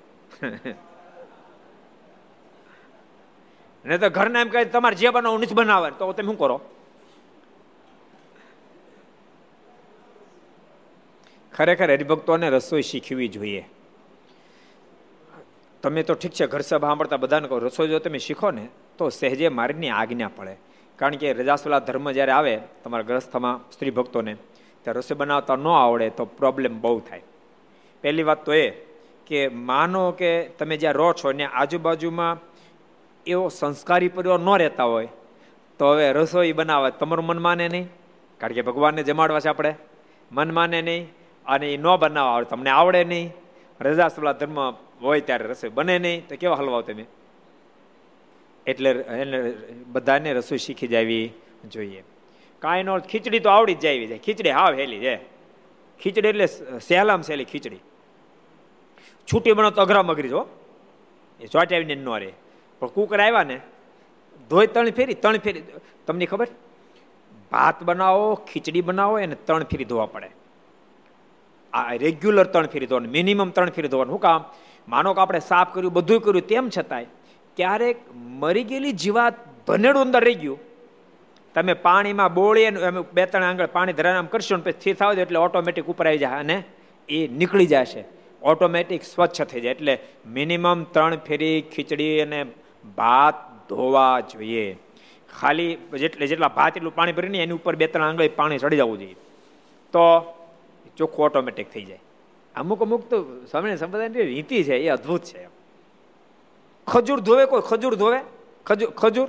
ને તો ઘરના એમ કહે, તમારે જે બનાવવું નથી બનાવે તો તમે શું કરો? ખરેખર હરિભક્તોને રસોઈ શીખવી જોઈએ. તમે તો ઠીક છે, ઘર સભા સાંભળતા બધાને કહો, રસોઈ જો તમે શીખો ને, તો સહેજે મારીની આજ્ઞા પડે. કારણ કે રજાસુલા ધર્મ જ્યારે આવે, તમારા ગ્રસ્થમાં સ્ત્રી ભક્તોને ત્યારે રસોઈ બનાવતા ન આવડે તો પ્રોબ્લેમ બહુ થાય. પહેલી વાત તો એ કે માનો કે તમે જ્યાં રહો છો ને, આજુબાજુમાં એવો સંસ્કારી પરિવાર ન રહેતા હોય, તો હવે રસોઈ બનાવે તમારું મન માને નહીં. કારણ કે ભગવાનને જમાડવા છે આપણે. મન માને નહીં અને એ ન બનાવવા આવે તમને આવડે નહીં. રજા સલા ધર્મ હોય ત્યારે રસોઈ બને નહીં. તો કેવા હલવાઓ તમે? એટલે એને બધાને રસોઈ શીખી જવી જોઈએ. કાંઈ નો ખીચડી તો આવડી જ જાય ખીચડી હાવ હેલી છે. ખીચડી એટલે સહેલામ સહેલી ખીચડી. છૂટી બનો તો અઘરા મગરી જો એ ચોટાવીને ન રહે. પણ કુકર આવ્યા ને, ધોઈ ત્રણ ફેરી ત્રણ ફેરી. તમને ખબર? ભાત બનાવો, ખીચડી બનાવો, એને ત્રણ ફેરી ધોવા પડે. આ રેગ્યુલર ત્રણ ફેરી ધોવાનું મિનિમમ ત્રણ ફેરી ધોવાનું. શું કામ? માનો કે આપણે સાફ કર્યું બધું કર્યું, તેમ છતાંય ક્યારેક મરી ગયેલી જીવાત ભનેડું અંદર રહી ગયું. તમે પાણીમાં બોળીએ એમ બે ત્રણ આંગળ પાણી ધરાને કરશો ને પછી સ્થિર થાવ એટલે ઓટોમેટિક ઉપર આવી જાય અને એ નીકળી જશે. ઓટોમેટિક સ્વચ્છ થઈ જાય. એટલે મિનિમમ ત્રણ ફેરી, ખીચડી અને ભાત ધોવા જોઈએ. ખાલી જેટલે જેટલા ભાત એટલું પાણી ભરીને એની ઉપર બે ત્રણ આંગળી પાણી ચડી જવું જોઈએ. તો ચોખ્ખું ઓટોમેટિક થઈ જાય. અમુક અમુક તો સ્વામી સંપ્રદાયની રીતિ છે એ અદ્ભુત છે. ખજૂર ધોવે કોઈ ખજૂર ધોવે? ખજૂર ખજૂર?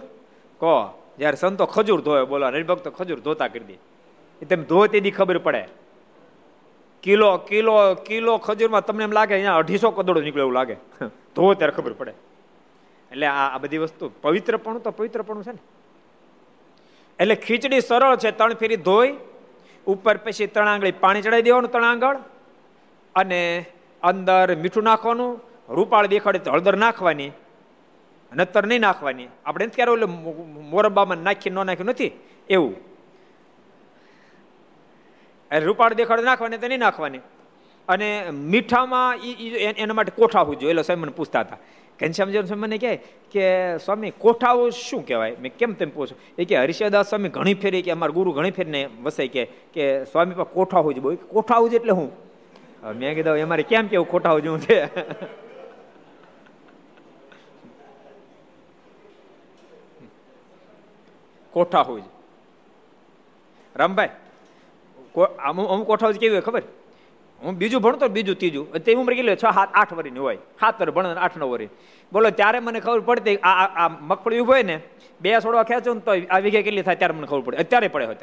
કહો, જ્યારે સંતો ખજૂર ધોવે, બોલો હરિભક્તો ખજૂર ધોતા કરી દે. એ તમે ધોવે તેની ખબર પડે. કિલો કિલો કિલો ખજૂરમાં તમને એમ લાગે, અહીંયા અઢીસો કદડો નીકળે એવું લાગે. [LAUGHS] ધોવે ત્યારે ખબર પડે. એટલે આ બધી વસ્તુ. પવિત્રપણું તો પવિત્રપણું છે ને. એટલે ખીચડી સરળ છે ત્રણ ફેરી ધોઈ, ઉપર પછી ત્રણ આંગળી પાણી ચડાવી દેવાનું ત્રણ આંગળ અને અંદર મીઠું નાખવાનું, રૂપાળ દેખાડે તો હળદર નાખવાની, નતર નહીં નાખવાની. આપણે ક્યારે ઓલું મોરબામાં નાખી ન નાખ્યું નથી? એવું. રૂપાળ દેખાડે નાખવાની તો નહીં નાખવાની. અને મીઠામાં એના માટે કોઠાવું જોઈએ. એટલે સાહેબ મને પૂછતા હતા. ઘનશ્યામજી સ્વામીને કહે કે, સ્વામી, કોઠાઓ શું કહેવાય? મેં કેમ તેમ પૂછો? એ કે હરિષદાસ સ્વામી, ઘણી ફેરી કે અમારા ગુરુ ઘણી ફેરને વસાઈ કે કે સ્વામી પર કોઠાવું જ બોલ કોઠાવું જ એટલે હું? મેં કીધું અમારે કેમ કેવું ખોટાવું જેવું છે કોઠા હોય [LAUGHS] રામભાઈ અમુક કોઠા કેવી હોય ખબર? હું બીજું ભણતો બીજું ત્રીજું. તે ઉંમર કેટલી છ, સાત, આઠ વર્ષની હોય. સાત વર ભણ આઠ, નવ વરી. બોલો, ત્યારે મને ખબર પડતી, આ આ મગફળી ઊભો હોય ને, બે છોડવા ખેંચો ને તો આ વીઘે કેટલી થાય ત્યારે મને ખબર પડે. અત્યારે પડે હોય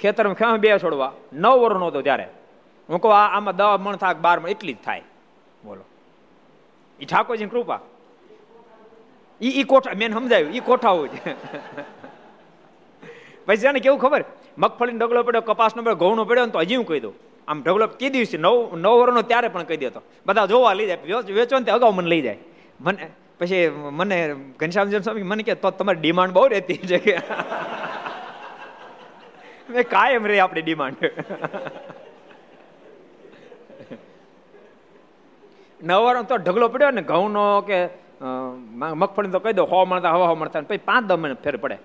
ખેતરમાં ખેવા બે છોડવા. નવ વર્ષ નહોતો ત્યારે. હું કહું, આ, આમાં દવા, મણ, થાક, બાર મણ એટલી જ થાય. બોલો. એ ઠાકોરજી કૃપા. ઈ ઈ કોઠા, મેં સમજાયું, ઈ કોઠાઓ જ [LAUGHS] પછી જાણે કેવું ખબર? મગફળીનો ડગલો પડ્યો, કપાસનો પડ્યો, ઘઉંનો પડ્યો ને તો હજી હું કહી દઉં. આમ ઢગલો કી દિવસે નવ નવ વર્ષનો ત્યારે પણ કહી દેતો. બધા જોવા લઈ જાય, વેચો ને અગાઉ મને લઈ જાય. મને પછી મને ઘનશ્યામ સ્વામી મને કે તો તમારી ડિમાન્ડ બહુ રહેતી છે કે? [LAUGHS] મેં કાયમ રહી આપણી ડિમાન્ડ. [LAUGHS] નવરો તો ઢગલો પડ્યો ને, ઘઉંનો કે મગફળી તો કહી દો, હવા મળતા હવા મળતા પછી પાંચ દમ ફેર પડે.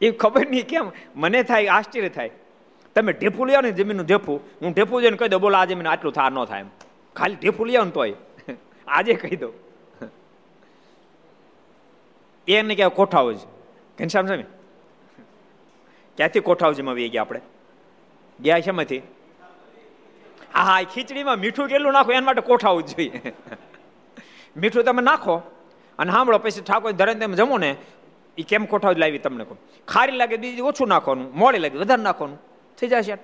એ ખબર નહીં કેમ, મને થાય, આશ્ચર્ય થાય. તમે ઢેફું લઈ ને જમીનનું ઢેફું. હું ઢેફું જઈને કહી દઉં, બોલો, આ જમીન આટલું થા ન થાય એમ. ખાલી ઢેફું લઈ આવો ને તોય. [LAUGHS] આજે કહી દઉં. [LAUGHS] એને કહેવાય કોઠાઓ જ ઘનશ્યામ સ્વામી ક્યાંથી કોઠાવજીમાં વી ગયા આપણે? ગયા શેમાંથી? હા હા ખીચડીમાં મીઠું કેટલું નાખો, એના માટે કોઠાવું જોઈએ. [LAUGHS] મીઠું તમે નાખો અને સાંભળો, પછી ઠાકોર ધરણ તમે જમો ને એ કેમ કોઠાવ લાવી તમને કહું? ખારી લાગે બીજી ઓછું નાખવાનું, મોડી લાગે વધારે નાખવાનું. થઈ જશે.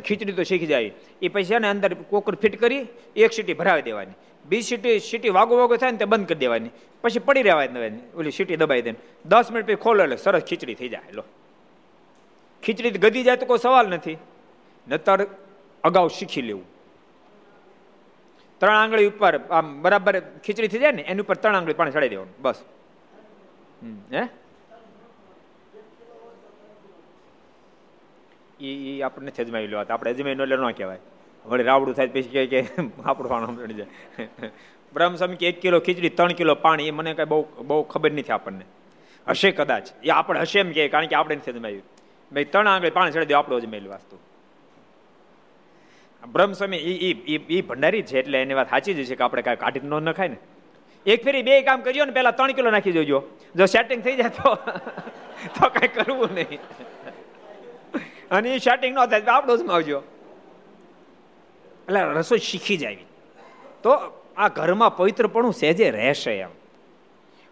ખીચડી તો શીખી જાય. એ પછી ને અંદર કોકર ફિટ કરી, એક સીટી ભરાવી દેવાની. બીજી સીટી સીટી વાગો વાગો થાય ને તે બંધ કરી દેવાની. પછી પડી રહેવા દેવાની ઓલી સીટી દબાઈ દે દસ મિનિટ પછી ખોલો એટલે સરસ ખીચડી થઈ જાય. લો. ખીચડી ગદી જાય તો કોઈ સવાલ નથી. નતર અગાઉ શીખી લેવું. ત્રણ આંગળી ઉપર આમ બરાબર ખીચડી થઈ જાય ને, એની ઉપર ત્રણ આંગળી પાણી ચડાવી દેવાનું. બસ. હે? એ આપણને અજમાવી લેવા આપણે અજમાવી એટલે ન કહેવાય. વળી રાવડું થાય પછી કે આપણું પાણી સમજી જાય. બ્રહ્મ સ્વામી કે એક કિલો ખીચડી, ત્રણ કિલો પાણી, એ મને કઈ બહુ બહુ ખબર નથી આપણને. હશે કદાચ. એ આપણે હશે એમ કે કારણ કે આપણે નથી અજમાવ્યું ભાઈ, ત્રણ આંગળી પાણી ચડી દો, આપણો અજમાયેલું વાસ્તુ બ્રહ્મ સ્વામી એ એ ભંડારી છે એટલે એની વાત સાચી જ છે કે આપણે કાંઈ કાઢી ન નખાય ને. એક ફેરી બે કામ કર્યો ને પેલા ત્રણ કિલો નાખી દેજો. જો સેટિંગ થઈ જાય તો તો કઈ કરવું નહીં. અને એ સેટિંગ ન થાય તો આપણો જ આવજો. એટલે રસોઈ શીખી જાય. તો આ ઘરમાં પવિત્રપણું સહેજે રહેશે એમ.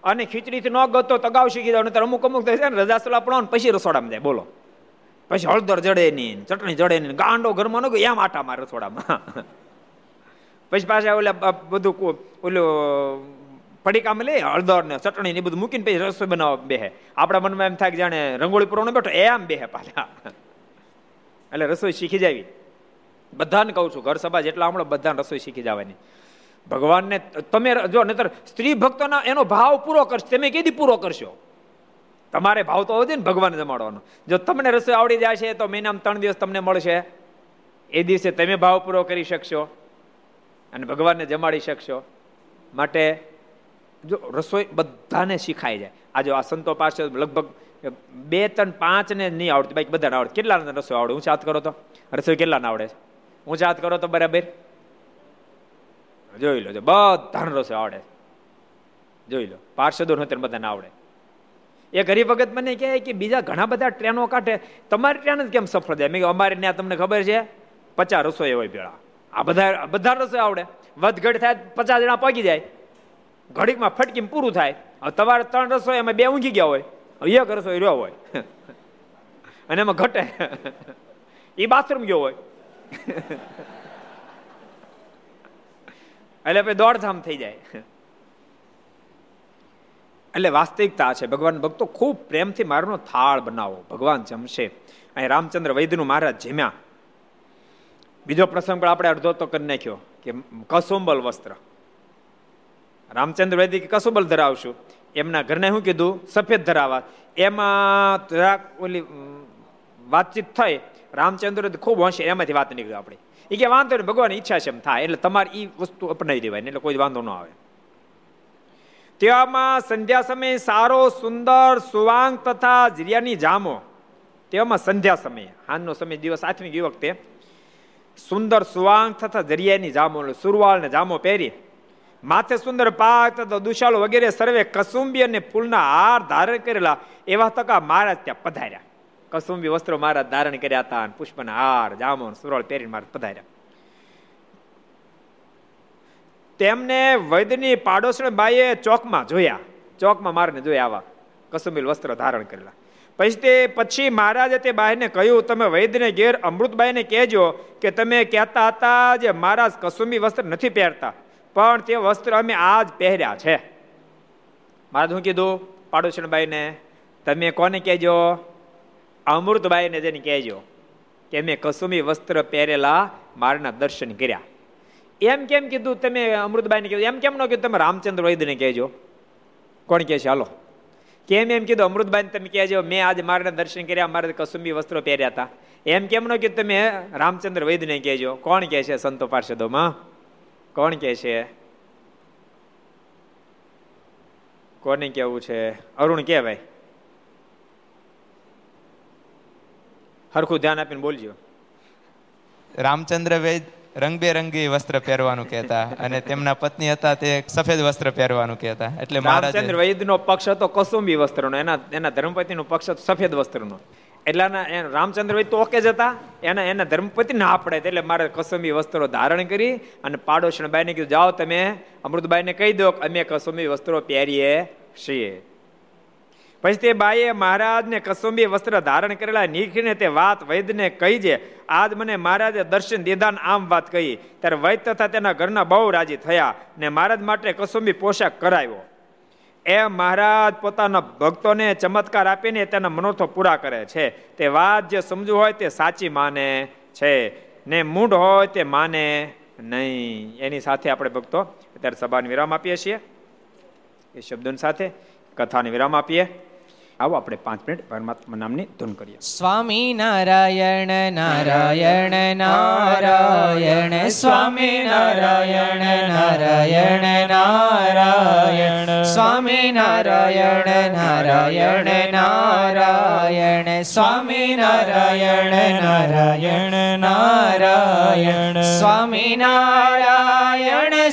અને ખીચડીથી ન ગતો તો અગાઉ શીખી જાવ ને અમુક અમુક થાય છે ને રજાસલા પણ પછી રસોડામાં જાય, બોલો. પછી હળદર જડે નહીં, ચટણી જડે નહીં, ગાંડો ઘરમાં ન એમ આટા મારે રસોડામાં. પછી પાછા ઓલા બધું ઓલું પડીકામાં લે હળદર ને ચટણી ને બધું મૂકીને પછી રસોઈ બનાવવા બેહે. આપણા મનમાં એમ થાય કે જાણે રંગોળી પૂરવાનો બેઠો, એમ બેહે પાછા. એટલે રસોઈ શીખી જાવી બધાને કહું છું, ઘર સભા જેટલા હમણાં બધાને રસોઈ શીખી જવાની. ભગવાનને, તમે જો નતર સ્ત્રી ભક્તોના એનો ભાવ પૂરો કરશો, તમે કેદી પૂરો કરશો? તમારે ભાવ તો હોવો ને ભગવાન જમાડવાનો. જો તમને રસોઈ આવડી જાય છે તો મહિનામાં ત્રણ દિવસ તમને મળશે. એ દિવસે તમે ભાવ પૂરો કરી શકશો અને ભગવાનને જમાડી શકશો. માટે જો રસોઈ બધાને શીખાઈ જાય. આજે આ સંતો પાસે લગભગ બે ત્રણ પાંચ ને નહીં આવડતી. બાકી બધાને આવડે. કેટલા રસોઈ આવડે? હું હાથ કરો તો? રસોઈ કેટલાને આવડે છે? હું હાથ કરો તો બરાબર? જોઈ લો બધાને રસોઈ આવડે જોઈ લો, પાર્ષદો નહોતે બધાને આવડે. એ ગરીબ વખત મને કહે કે બીજા ઘણા બધા ટ્રેનો કાઢે. તમારી ટ્રેન જ કેમ સફળ થાય? મેં અમારે ત્યાં તમને ખબર છે? પચાસ રસોઈ હોય ભેળા. આ બધા બધા રસોઈ આવડે. વધઘટ થાય પચાસ જણા પગી જાય. ઘડીકમાં ફટકીમાં પૂરું થાય. તમારે ત્રણ રસોઈ એમાં બે ઊંઘી ગયા હોય. એક રસોઈ રહ્યો હોય. અને એમાં ઘટે. એ બાથરૂમ ગયો હોય. એટલે પછી દોડધામ થઈ જાય. એટલે વાસ્તવિકતા છે, ભગવાન ભક્તો ખૂબ પ્રેમથી મારનો થાળ બનાવો. ભગવાન જમશે. અહીં રામચંદ્ર વૈદ્યનું મહારાજ જમ્યા. બીજો પ્રસંગ પણ આપણે અડધો તો કરી નાખ્યો, કે કસુંબલ વસ્ત્ર. રામચંદ્ર વૈદિક કસુંબલ ધરાવશું. એમના ઘરને શું કીધું? સફેદ ધરાવા. એમાં ઓલી વાતચીત થઈ. રામચંદ્ર ખૂબ હશે, એમાંથી વાત નીકળી આપણે. એ કે વાંધો નહીં ભગવાન ઈચ્છા છે એમ થાય. એટલે તમારે એ વસ્તુ અપનાવી દેવાય એટલે કોઈ વાંધો ન આવે. તેવામાં સંધ્યા સમયે સારો, સુંદર, સુવાંગ તથા જીરિયાની જામો. તેવામાં સંધ્યા સમયે હાનનો સમય દિવસ આઠમી ગઈ વખતે. સુંદર, સુવાંગ તથા જરિયાની જામો સુરવાળ ને જામો પહેરી. માથે સુંદર પાક તથા દુશાળો વગેરે સર્વે કસુંબી અને ફૂલના હાર ધારણ કરેલા એવા તકા મહારાજ ત્યાં પધાર્યા. કસુંબી વસ્ત્રો મહારાજ ધારણ કર્યા હતા પુષ્પના હાર જામો સુરળ પહેરીને મહારાજ પધાર્યા. તેમને વૈદ્યની પાડોશણ બાઈએ ચોકમાં જોયા. ચોકમાં મારને જોયા આવા કસુંબીલ વસ્ત્ર ધારણ કરેલા. પછી તે પછી મહારાજે તે બાઈને કહ્યું, તમે વૈદ્યને ઘેર અમૃતબાઈને કહેજો કે તમે કહેતા હતા જે મહારાજ કસુંબી વસ્ત્ર નથી પહેરતા. પણ તે વસ્ત્ર અમે આજ પહેર્યા છે. મહારાજ શું કીધું? પાડોશણબાઈને તમે કોને કહેજો? અમૃતબાઈને જેને કહેજો કે મેં કસુમી વસ્ત્ર પહેરેલા મારના દર્શન કર્યા. એમ કેમ કીધું? તમે અમૃતબાઈને કીધું એમ કેમ ન કીધું? તમે રામચંદ્ર વૈદ્યને કહેજો. કોણ કહે છે હાલો. કેમ એમ કીધું? અમૃતબાઈને તમે કહેજો, મેં આજે મારા દર્શન કર્યા, મારે કસુંબી વસ્ત્રો પહેર્યા હતા. એમ કેમ ન કીધું? તમે રામચંદ્ર વૈદ્યને કહેજો. કોણ કહે છે સંતો પાર્ષદોમાં? કોણ કે છે? કોને કેવું છે? અરુણ કે ભાઈ? હરખું ધ્યાન આપીને બોલજો. રામચંદ્ર વૈદ રંગબેરંગી વસ્ત્ર પહેરવાનું કહેતા અને તેમના પત્ની હતા તે સફેદ વસ્ત્ર પહેરવાનું કહેતા. એટલે રામચંદ્ર વૈદનો પક્ષ હતો કસુંબી વસ્ત્રનો. એના એના ધર્મપતિનો પક્ષ હતો સફેદ વસ્ત્રનો. એટલે રામચંદ્ર વૈદ તો ઓકે જ હતા. એના એના ધર્મપતિ ના પડે એટલે મારે કસુંબી વસ્ત્રો ધારણ કરી અને પાડોશણ બાઈને કીધું, જાઓ તમે અમૃતબાઈને કહી દો અમે કસુંબી વસ્ત્રો પહેરીએ છીએ. પછી તે બાઈએ મહારાજને કસુંબી વસ્ત્ર ધારણ કરેલા નીકળીને તે વાત વૈદને કહી છે, આજ મને મહારાજે દર્શન દીધાન આમ વાત કહી. ત્યારે વૈદ તથા તેના ઘરના બહુ રાજી થયા ને મહારાજ માટે કસુંબી પોશાક કરાવ્યો. એ મહારાજ પોતાના ભક્તોને ચમત્કાર આપીને તેના મનોર્થો પૂરા કરે છે. તે વાત જે સમજવું હોય તે સાચી માને છે. ને મૂઢ હોય તે માને નહીં. એની સાથે આપણે ભક્તો અત્યારે સભાને વિરામ આપીએ છીએ. એ શબ્દોની સાથે કથાને વિરામ આપીએ. આવો આપણે પાંચ મિનિટ પરમાત્મા નામની ધૂન કરીએ. સ્વામી નારાયણ નારાયણ નારાયણ, સ્વામી નારાયણ નારાયણ નારાયણ, સ્વામી નારાયણ નારાયણ નારાયણ, સ્વામી નારાયણ નારાયણ નારાયણ, સ્વામી નારાયણ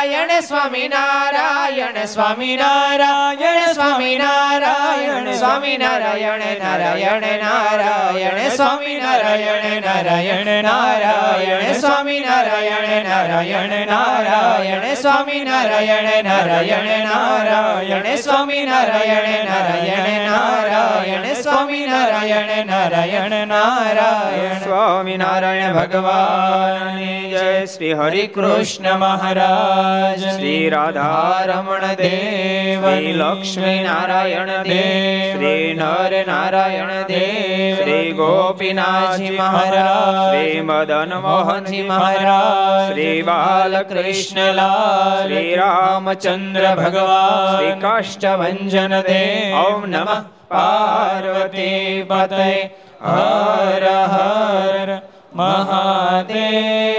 નારાયણ સ્વામી નારાયણ સ્વામી નારાયણ સ્વામી નારાયણ સ્વામી નારાયણ નારાયણ નારાયણ સ્વામી નારાયણ નારાયણ નારાયણ સ્વામી નારાયણ નારાયણ નારાયણ સ્વામી નારાયણ નારાયણ નારાયણ સ્વામી નારાયણ નારાયણ નારાયણ સ્વામી નારાયણ નારાયણ નારાયણ સ્વામી નારાયણ ભગવાન જય શ્રી હરિ કૃષ્ણ મહારાજ શ્રી રાધા રમણ દેવ શ્રી લક્ષ્મી નારાયણ દેવ શ્રી નર નારાયણ દેવ શ્રી ગોપીનાથજી મહારાજ શ્રી મદન મોહનજી મહારાજ શ્રી બાલકૃષ્ણલાલ શ્રી રામચંદ્ર ભગવાન શ્રી કાષ્ટભન દેવ ઓમ નમઃ પાર્વતી પતય હર હર મહાદેવ